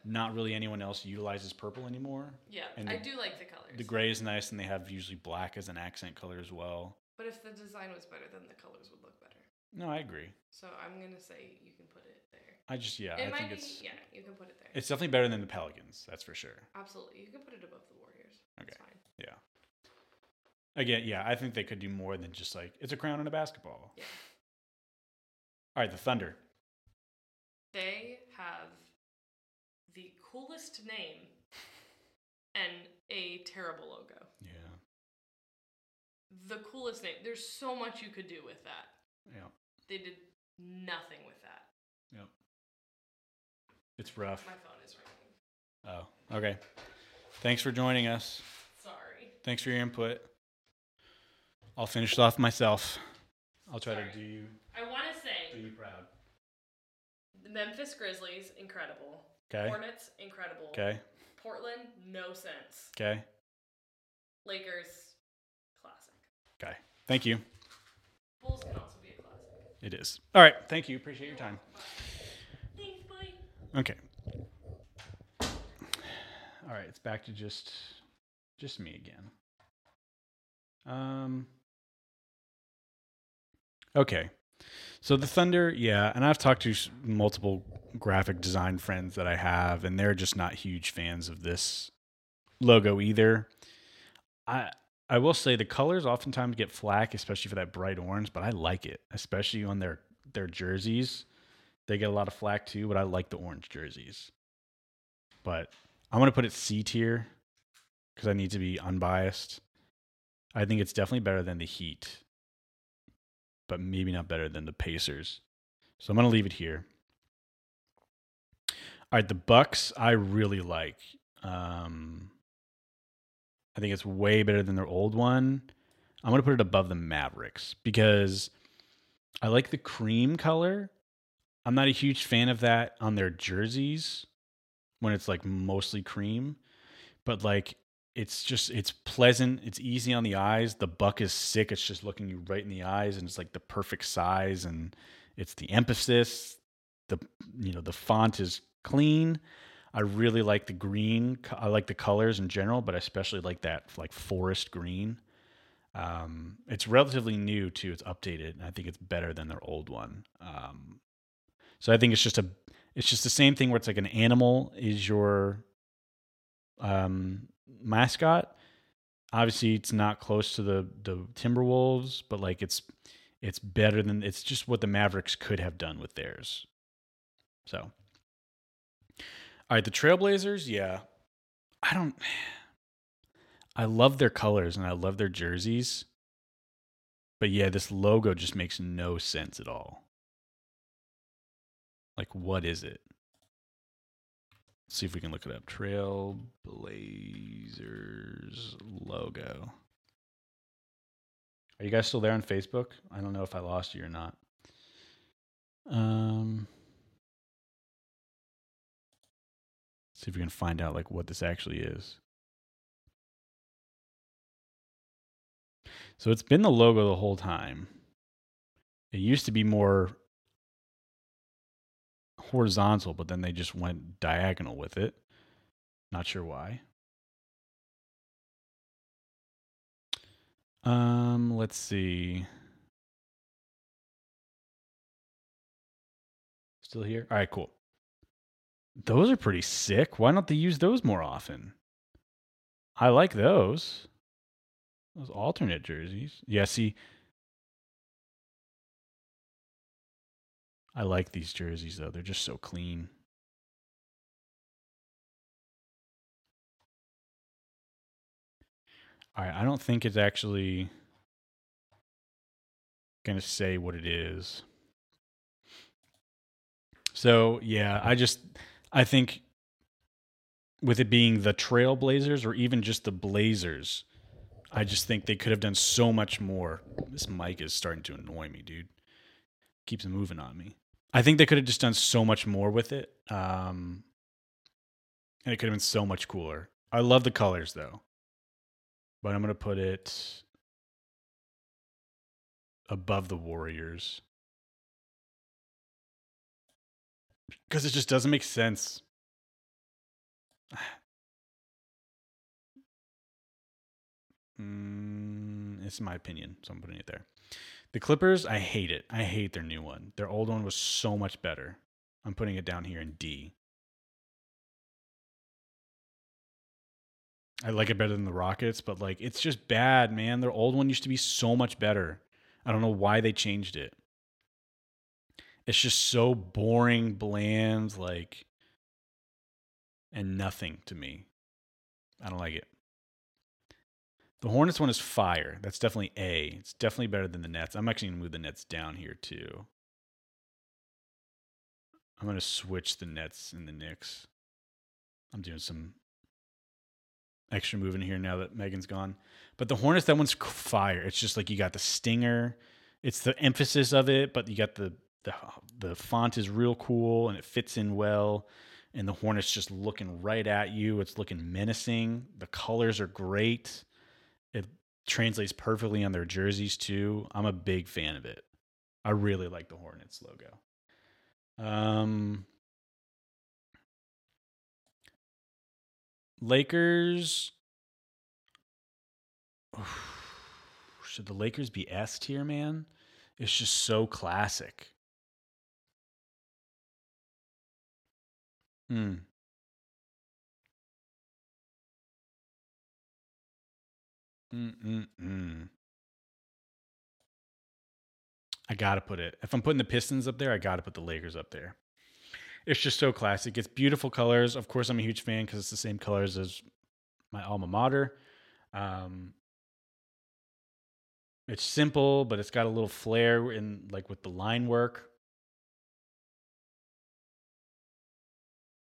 the colors are good. not really anyone else utilizes purple anymore. Yeah, and I do like the colors. The gray is nice and they have usually black as an accent color as well. But if the design was better, then the colors would look better. No, I agree. So I'm gonna say you can put it there. I just yeah, it I might think be, it's yeah, you can put it there. it's definitely better than the Pelicans, that's for sure. Absolutely, you can put it above the Warriors. It's Okay. fine. Yeah. Again, yeah, I think they could do more than just like it's a crown and a basketball. Yeah. All right, the Thunder. They have the coolest name and a terrible logo. Yeah. The coolest name. There's so much you could do with that. Yeah. They did nothing with that. Yep. It's rough. My phone is ringing. Oh, okay. Thanks for joining us. Sorry. Thanks for your input. I'll finish it off myself. I'll try Sorry. to do you I want to do say you proud. the Memphis Grizzlies, incredible. Okay. Hornets, incredible. Okay. Portland, no sense. Okay. Lakers, classic. Okay. Thank you. Bulls can also be a classic. It is. All right. Thank you. Appreciate your time. Thanks, bye. Okay. All right, it's back to just just me again. Um Okay. So the Thunder, yeah, and I've talked to multiple graphic design friends that I have and they're just not huge fans of this logo either. I I will say the colors oftentimes get flack, especially for that bright orange, but I like it, especially on their their jerseys. They get a lot of flack too, but I like the orange jerseys. But I'm gonna put it C tier because I need to be unbiased. I think it's definitely better than the Heat, but maybe not better than the Pacers. So I'm gonna leave it here. All right, the Bucks I really like. Um, I think it's way better than their old one. I'm gonna put it above the Mavericks because I like the cream color. I'm not a huge fan of that on their jerseys when it's like mostly cream, but like it's just it's pleasant, it's easy on the eyes. The buck is sick, it's just looking you right in the eyes and it's like the perfect size and it's the emphasis. The you know, the font is clean. I really like the green. I like the colors in general, but I especially like that like forest green. Um, it's relatively new too. It's updated, and I think it's better than their old one. Um, so I think it's just a, it's just the same thing where it's like an animal is your um, mascot. Obviously, it's not close to the the Timberwolves, but like it's it's better than it's just what the Mavericks could have done with theirs. So, all right, the Trailblazers, yeah, I don't. I love their colors and I love their jerseys. But yeah, this logo just makes no sense at all. Like, what is it? See if we can look it up. Trailblazers logo. Are you guys still there on Facebook? I don't know if I lost you or not. Um, see if we can find out like what this actually is. So it's been the logo the whole time. It used to be more horizontal, but then they just went diagonal with it. Not sure why. Um, let's see. Still here? All right, cool. Those are pretty sick. Why don't they use those more often? I like those. Those alternate jerseys. Yeah, see. I like these jerseys though. They're just so clean. All right, I don't think it's actually going to say what it is. So, yeah, I just I think with it being the Trailblazers or even just the Blazers, I just think they could have done so much more. This mic is starting to annoy me, dude. Keeps moving on me. I think they could have just done so much more with it. Um, and it could have been so much cooler. I love the colors though. But I'm going to put it above the Warriors. Because it just doesn't make sense. Mm, it's my opinion, so I'm putting it there. The Clippers, I hate it. I hate their new one. Their old one was so much better. I'm putting it down here in D. I like it better than the Rockets, but like it's just bad, man. Their old one used to be so much better. I don't know why they changed it. It's just so boring, bland, like and nothing to me. I don't like it. The Hornets one is fire. That's definitely A. It's definitely better than the Nets. I'm actually going to move the Nets down here too. I'm going to switch the Nets and the Knicks. I'm doing some extra moving here now that Megan's gone. But the Hornets, that one's fire. It's just like you got the stinger. It's the emphasis of it, but you got the the the font is real cool and it fits in well. And the Hornets just looking right at you. It's looking menacing. The colors are great. It translates perfectly on their jerseys too. I'm a big fan of it. I really like the Hornets logo. Um, Lakers. Should the Lakers be S tier, man? It's just so classic. Hmm. Mm-mm-mm. I gotta put it. If I'm putting the Pistons up there, I gotta put the Lakers up there. It's just so classic. It's beautiful colors. Of course, I'm a huge fan because it's the same colors as my alma mater. Um, it's simple, but it's got a little flair in like with the line work.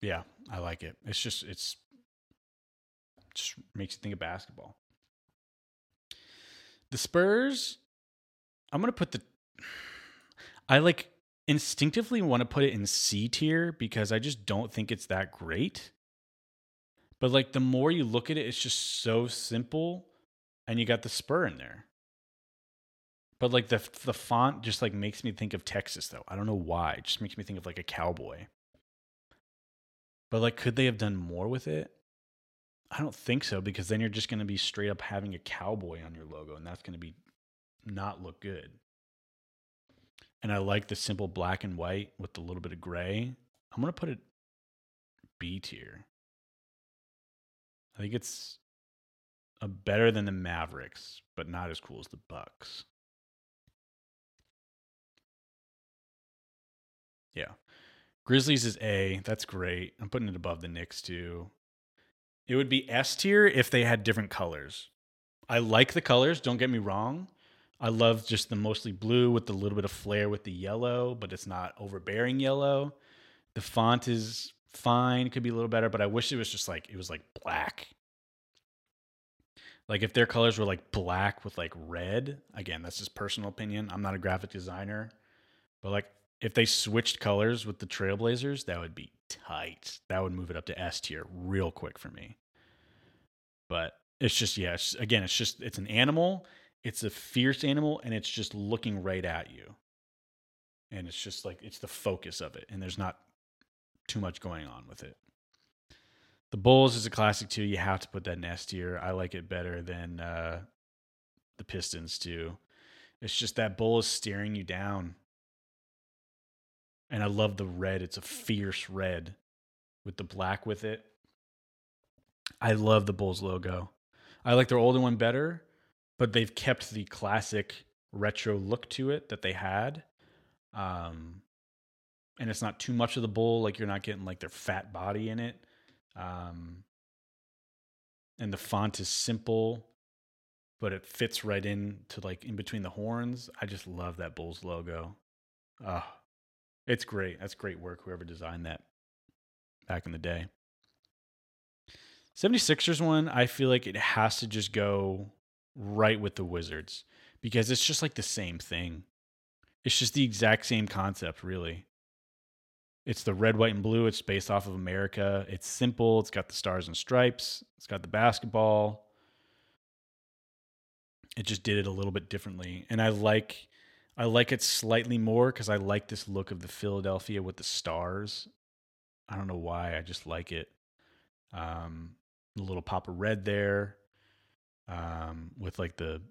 Yeah, I like it. It's just it's just makes you think of basketball. The Spurs, I'm gonna put the. I like instinctively want to put it in C tier because I just don't think it's that great. But like the more you look at it, it's just so simple, and you got the spur in there. But like the the font just like makes me think of Texas though. I don't know why. It just makes me think of like a cowboy. But like could they have done more with it? I don't think so because then you're just going to be straight up having a cowboy on your logo and that's going to be not look good. And I like the simple black and white with a little bit of gray. I'm going to put it B tier. I think it's a better than the Mavericks, but not as cool as the Bucks. Yeah. Grizzlies is A. That's great. I'm putting it above the Knicks too. It would be S tier if they had different colors. I like the colors, don't get me wrong. I love just the mostly blue with a little bit of flair with the yellow, but it's not overbearing yellow. The font is fine, could be a little better, but I wish it was just like it was like black. Like if their colors were like black with like red, again, that's just personal opinion. I'm not a graphic designer, but like if they switched colors with the Trailblazers, that would be tight. That would move it up to S tier real quick for me. But it's just yeah, it's, again, it's just it's an animal. It's a fierce animal, and it's just looking right at you. And it's just like it's the focus of it, and there's not too much going on with it. The Bulls is a classic too. You have to put that in S tier. I like it better than uh, the Pistons too. It's just that bull is staring you down and I love the red. It's a fierce red. with the black with it. I love the Bulls logo. I like their older one better, but they've kept the classic retro look to it that they had. Um, and it's not too much of the bull, like you're not getting like their fat body in it. Um, and the font is simple, but it fits right in to like in between the horns. I just love that Bulls logo. Oh, it's great. That's great work, whoever designed that back in the day. 76ers one, I feel like it has to just go right with the Wizards because it's just like the same thing. It's just the exact same concept, really. It's the red, white, and blue. It's based off of America. It's simple. It's got the stars and stripes. It's got the basketball. It just did it a little bit differently, and I like, I like it slightly more because I like this look of the Philadelphia with the stars. I don't know why. I just like it. Um, a little pop of red there, um, with like the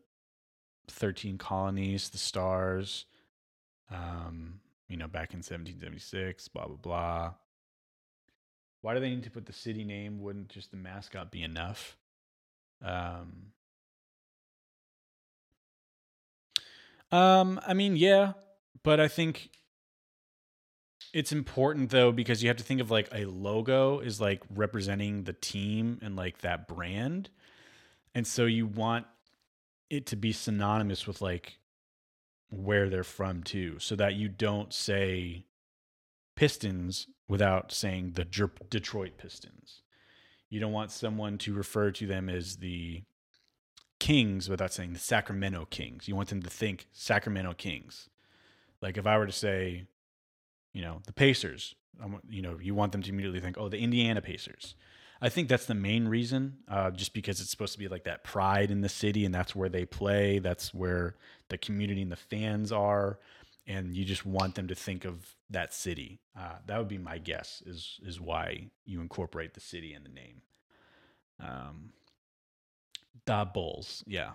thirteen colonies, the stars. Um, you know, back in 1776, blah, blah, blah. Why do they need to put the city name? Wouldn't just the mascot be enough? Um, um, I mean, yeah, but I think it's important though because you have to think of like a logo is like representing the team and like that brand. And so you want it to be synonymous with like where they're from too, so that you don't say Pistons without saying the Detroit Pistons. You don't want someone to refer to them as the Kings without saying the Sacramento Kings. You want them to think Sacramento Kings. Like if I were to say, you know, the Pacers, you know, you want them to immediately think, oh, the Indiana Pacers. I think that's the main reason, uh, just because it's supposed to be like that pride in the city, and that's where they play. That's where the community and the fans are, and you just want them to think of that city. Uh, that would be my guess. Is is why you incorporate the city in the name. Um, the Bulls, yeah,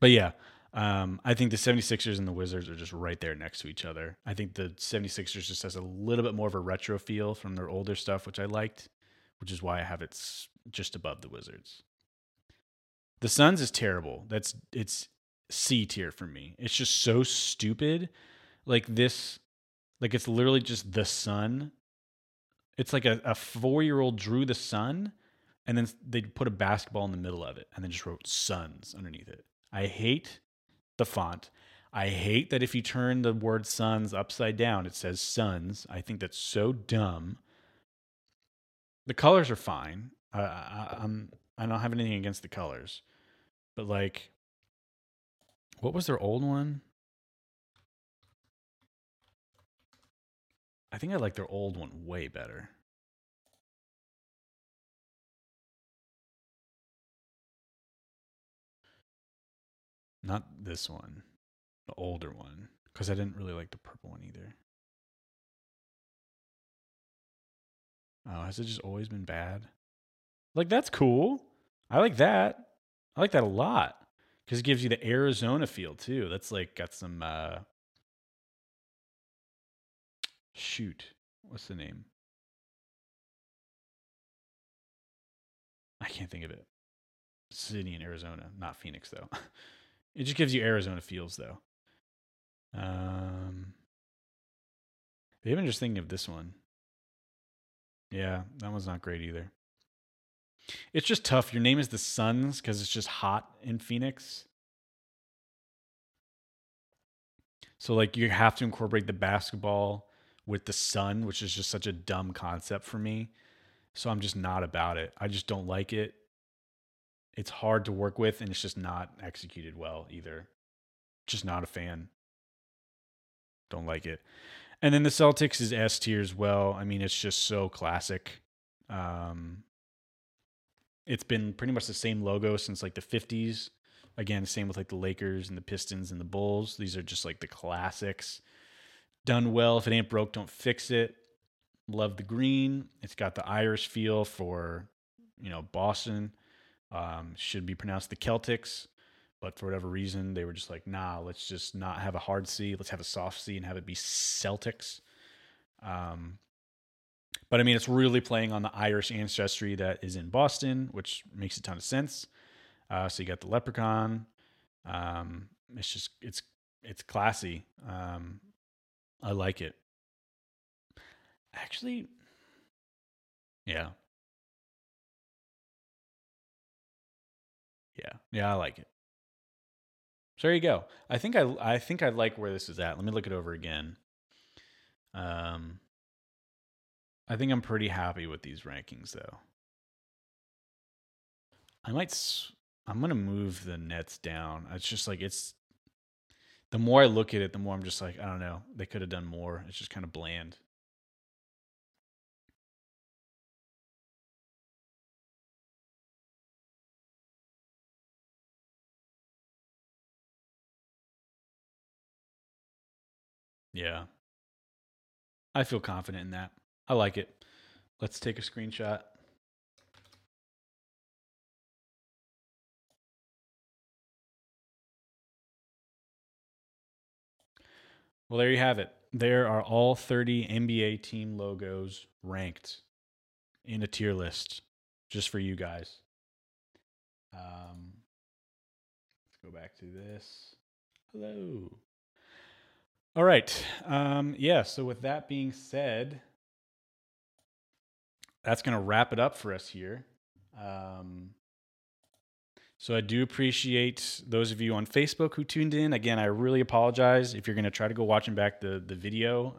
but yeah. Um, I think the 76ers and the Wizards are just right there next to each other. I think the 76ers just has a little bit more of a retro feel from their older stuff, which I liked which is why I have it just above the Wizards. The Suns is terrible. That's it's C tier for me. It's just so stupid. Like this, like it's literally just the sun. It's like a, a four year old drew the sun, and then they put a basketball in the middle of it, and then just wrote Suns underneath it. I hate the font. I hate that if you turn the word Suns upside down, it says Suns. I think that's so dumb the colors are fine. I, I, I'm I don't have anything against the colors, but like, what was their old one? I think I like their old one way better. Not this one, the older one, because I didn't really like the purple one either. Oh, has it just always been bad? Like that's cool. I like that. I like that a lot because it gives you the Arizona feel too. That's like got some. uh Shoot, what's the name? I can't think of it. City in Arizona, not Phoenix though. it just gives you Arizona feels though. Um, I'm just thinking of this one. Yeah, that one's not great either. It's just tough. Your name is the Suns because it's just hot in Phoenix. So like you have to incorporate the basketball with the sun, which is just such a dumb concept for me. So I'm just not about it. I just don't like it. It's hard to work with and it's just not executed well either. Just not a fan. Don't like it. And then the Celtics is S tier as well. I mean, it's just so classic. Um, it's been pretty much the same logo since like the 50s. Again, same with like the Lakers and the Pistons and the Bulls. These are just like the classics. Done well. If it ain't broke, don't fix it. Love the green. It's got the Irish feel for, you know, Boston. Um, should be pronounced the Celtics, but for whatever reason, they were just like, nah, let's just not have a hard C. Let's have a soft C and have it be Celtics. Um, But I mean, it's really playing on the Irish ancestry that is in Boston, which makes a ton of sense. Uh, so you got the leprechaun. Um, it's just it's it's classy. Um, I like it. Actually, yeah, yeah, yeah. I like it. So there you go. I think I I think I like where this is at. Let me look it over again. Um, I think I'm pretty happy with these rankings though. I might I'm going to move the nets down. It's just like it's the more I look at it, the more I'm just like, I don't know. They could have done more. It's just kind of bland. Yeah. I feel confident in that. I like it. Let's take a screenshot. Well, there you have it. There are all 30 NBA team logos ranked in a tier list just for you guys. Um, let's go back to this. Hello. All right. Um, yeah. So, with that being said, that's going to wrap it up for us here. Um, so I do appreciate those of you on Facebook who tuned in. Again, I really apologize if you're going to try to go watching back the the video.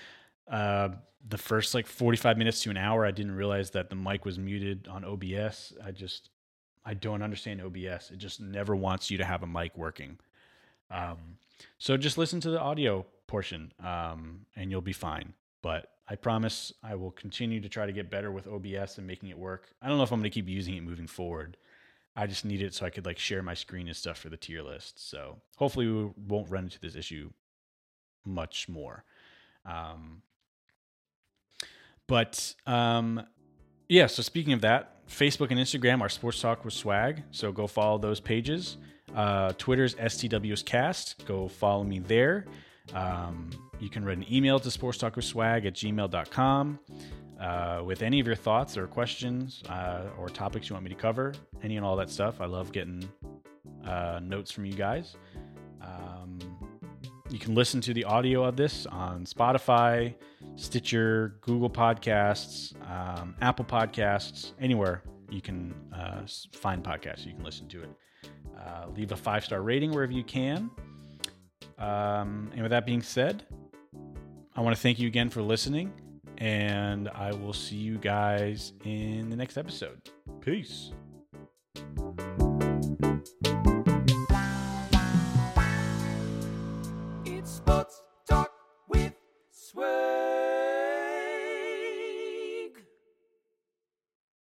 uh, the first like 45 minutes to an hour, I didn't realize that the mic was muted on OBS. I just I don't understand OBS. It just never wants you to have a mic working. Um, so just listen to the audio portion, um, and you'll be fine. But I promise I will continue to try to get better with OBS and making it work. I don't know if I'm going to keep using it moving forward. I just need it so I could like share my screen and stuff for the tier list. So hopefully we won't run into this issue much more. Um, but um, yeah, so speaking of that, Facebook and Instagram are Sports Talk with Swag. So go follow those pages. Uh, Twitter's STWscast. Go follow me there. Um, you can write an email to sportstalkwithswag at gmail.com uh, with any of your thoughts or questions uh, or topics you want me to cover, any and all that stuff. I love getting uh, notes from you guys. Um, you can listen to the audio of this on Spotify, Stitcher, Google Podcasts, um, Apple Podcasts, anywhere you can uh, find podcasts. You can listen to it. Uh, leave a five star rating wherever you can. Um, and with that being said, I want to thank you again for listening, and I will see you guys in the next episode. Peace.